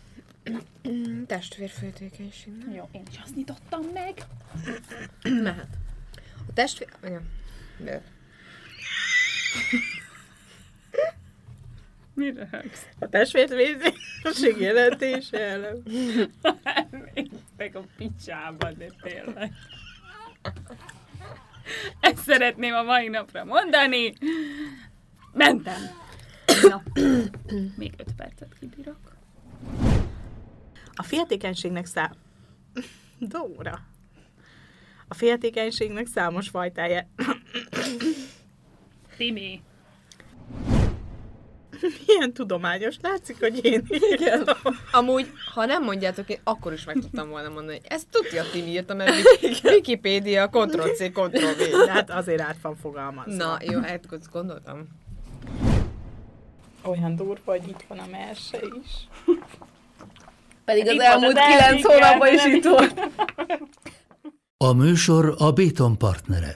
Speaker 7: Testvérféltékenység, nem?
Speaker 4: Jó, én is azt nyitottam meg. <clears throat>
Speaker 6: Mehet.
Speaker 7: A testvér... Ja. De.
Speaker 4: Mire högsz?
Speaker 3: A testvérvézéség jelentése ellen. <laughs>
Speaker 4: Meg a picsába, de tényleg. Ezt szeretném a mai napra mondani. Mentem. Na, még öt percet kibírok.
Speaker 3: A féltékenységnek szám... <laughs> Dóra. A féltékenységnek számos fajtája... <coughs>
Speaker 4: Timi.
Speaker 3: Milyen tudományos, látszik, hogy én
Speaker 7: Igen. <laughs> Amúgy, ha nem mondjátok, én akkor is meg tudtam volna mondani, hogy ezt tudja, Timi írta, mert <laughs> Wikipédia, Ctrl-C, Ctrl-V.
Speaker 3: Hát azért át van fogalmazva.
Speaker 7: Na, jó, hát gondoltam.
Speaker 3: Olyan durva, hogy itt van a merse is.
Speaker 6: Pedig az elmúlt
Speaker 4: az
Speaker 6: kilenc hónapban is itt volt.
Speaker 9: A műsor a Béton partnere.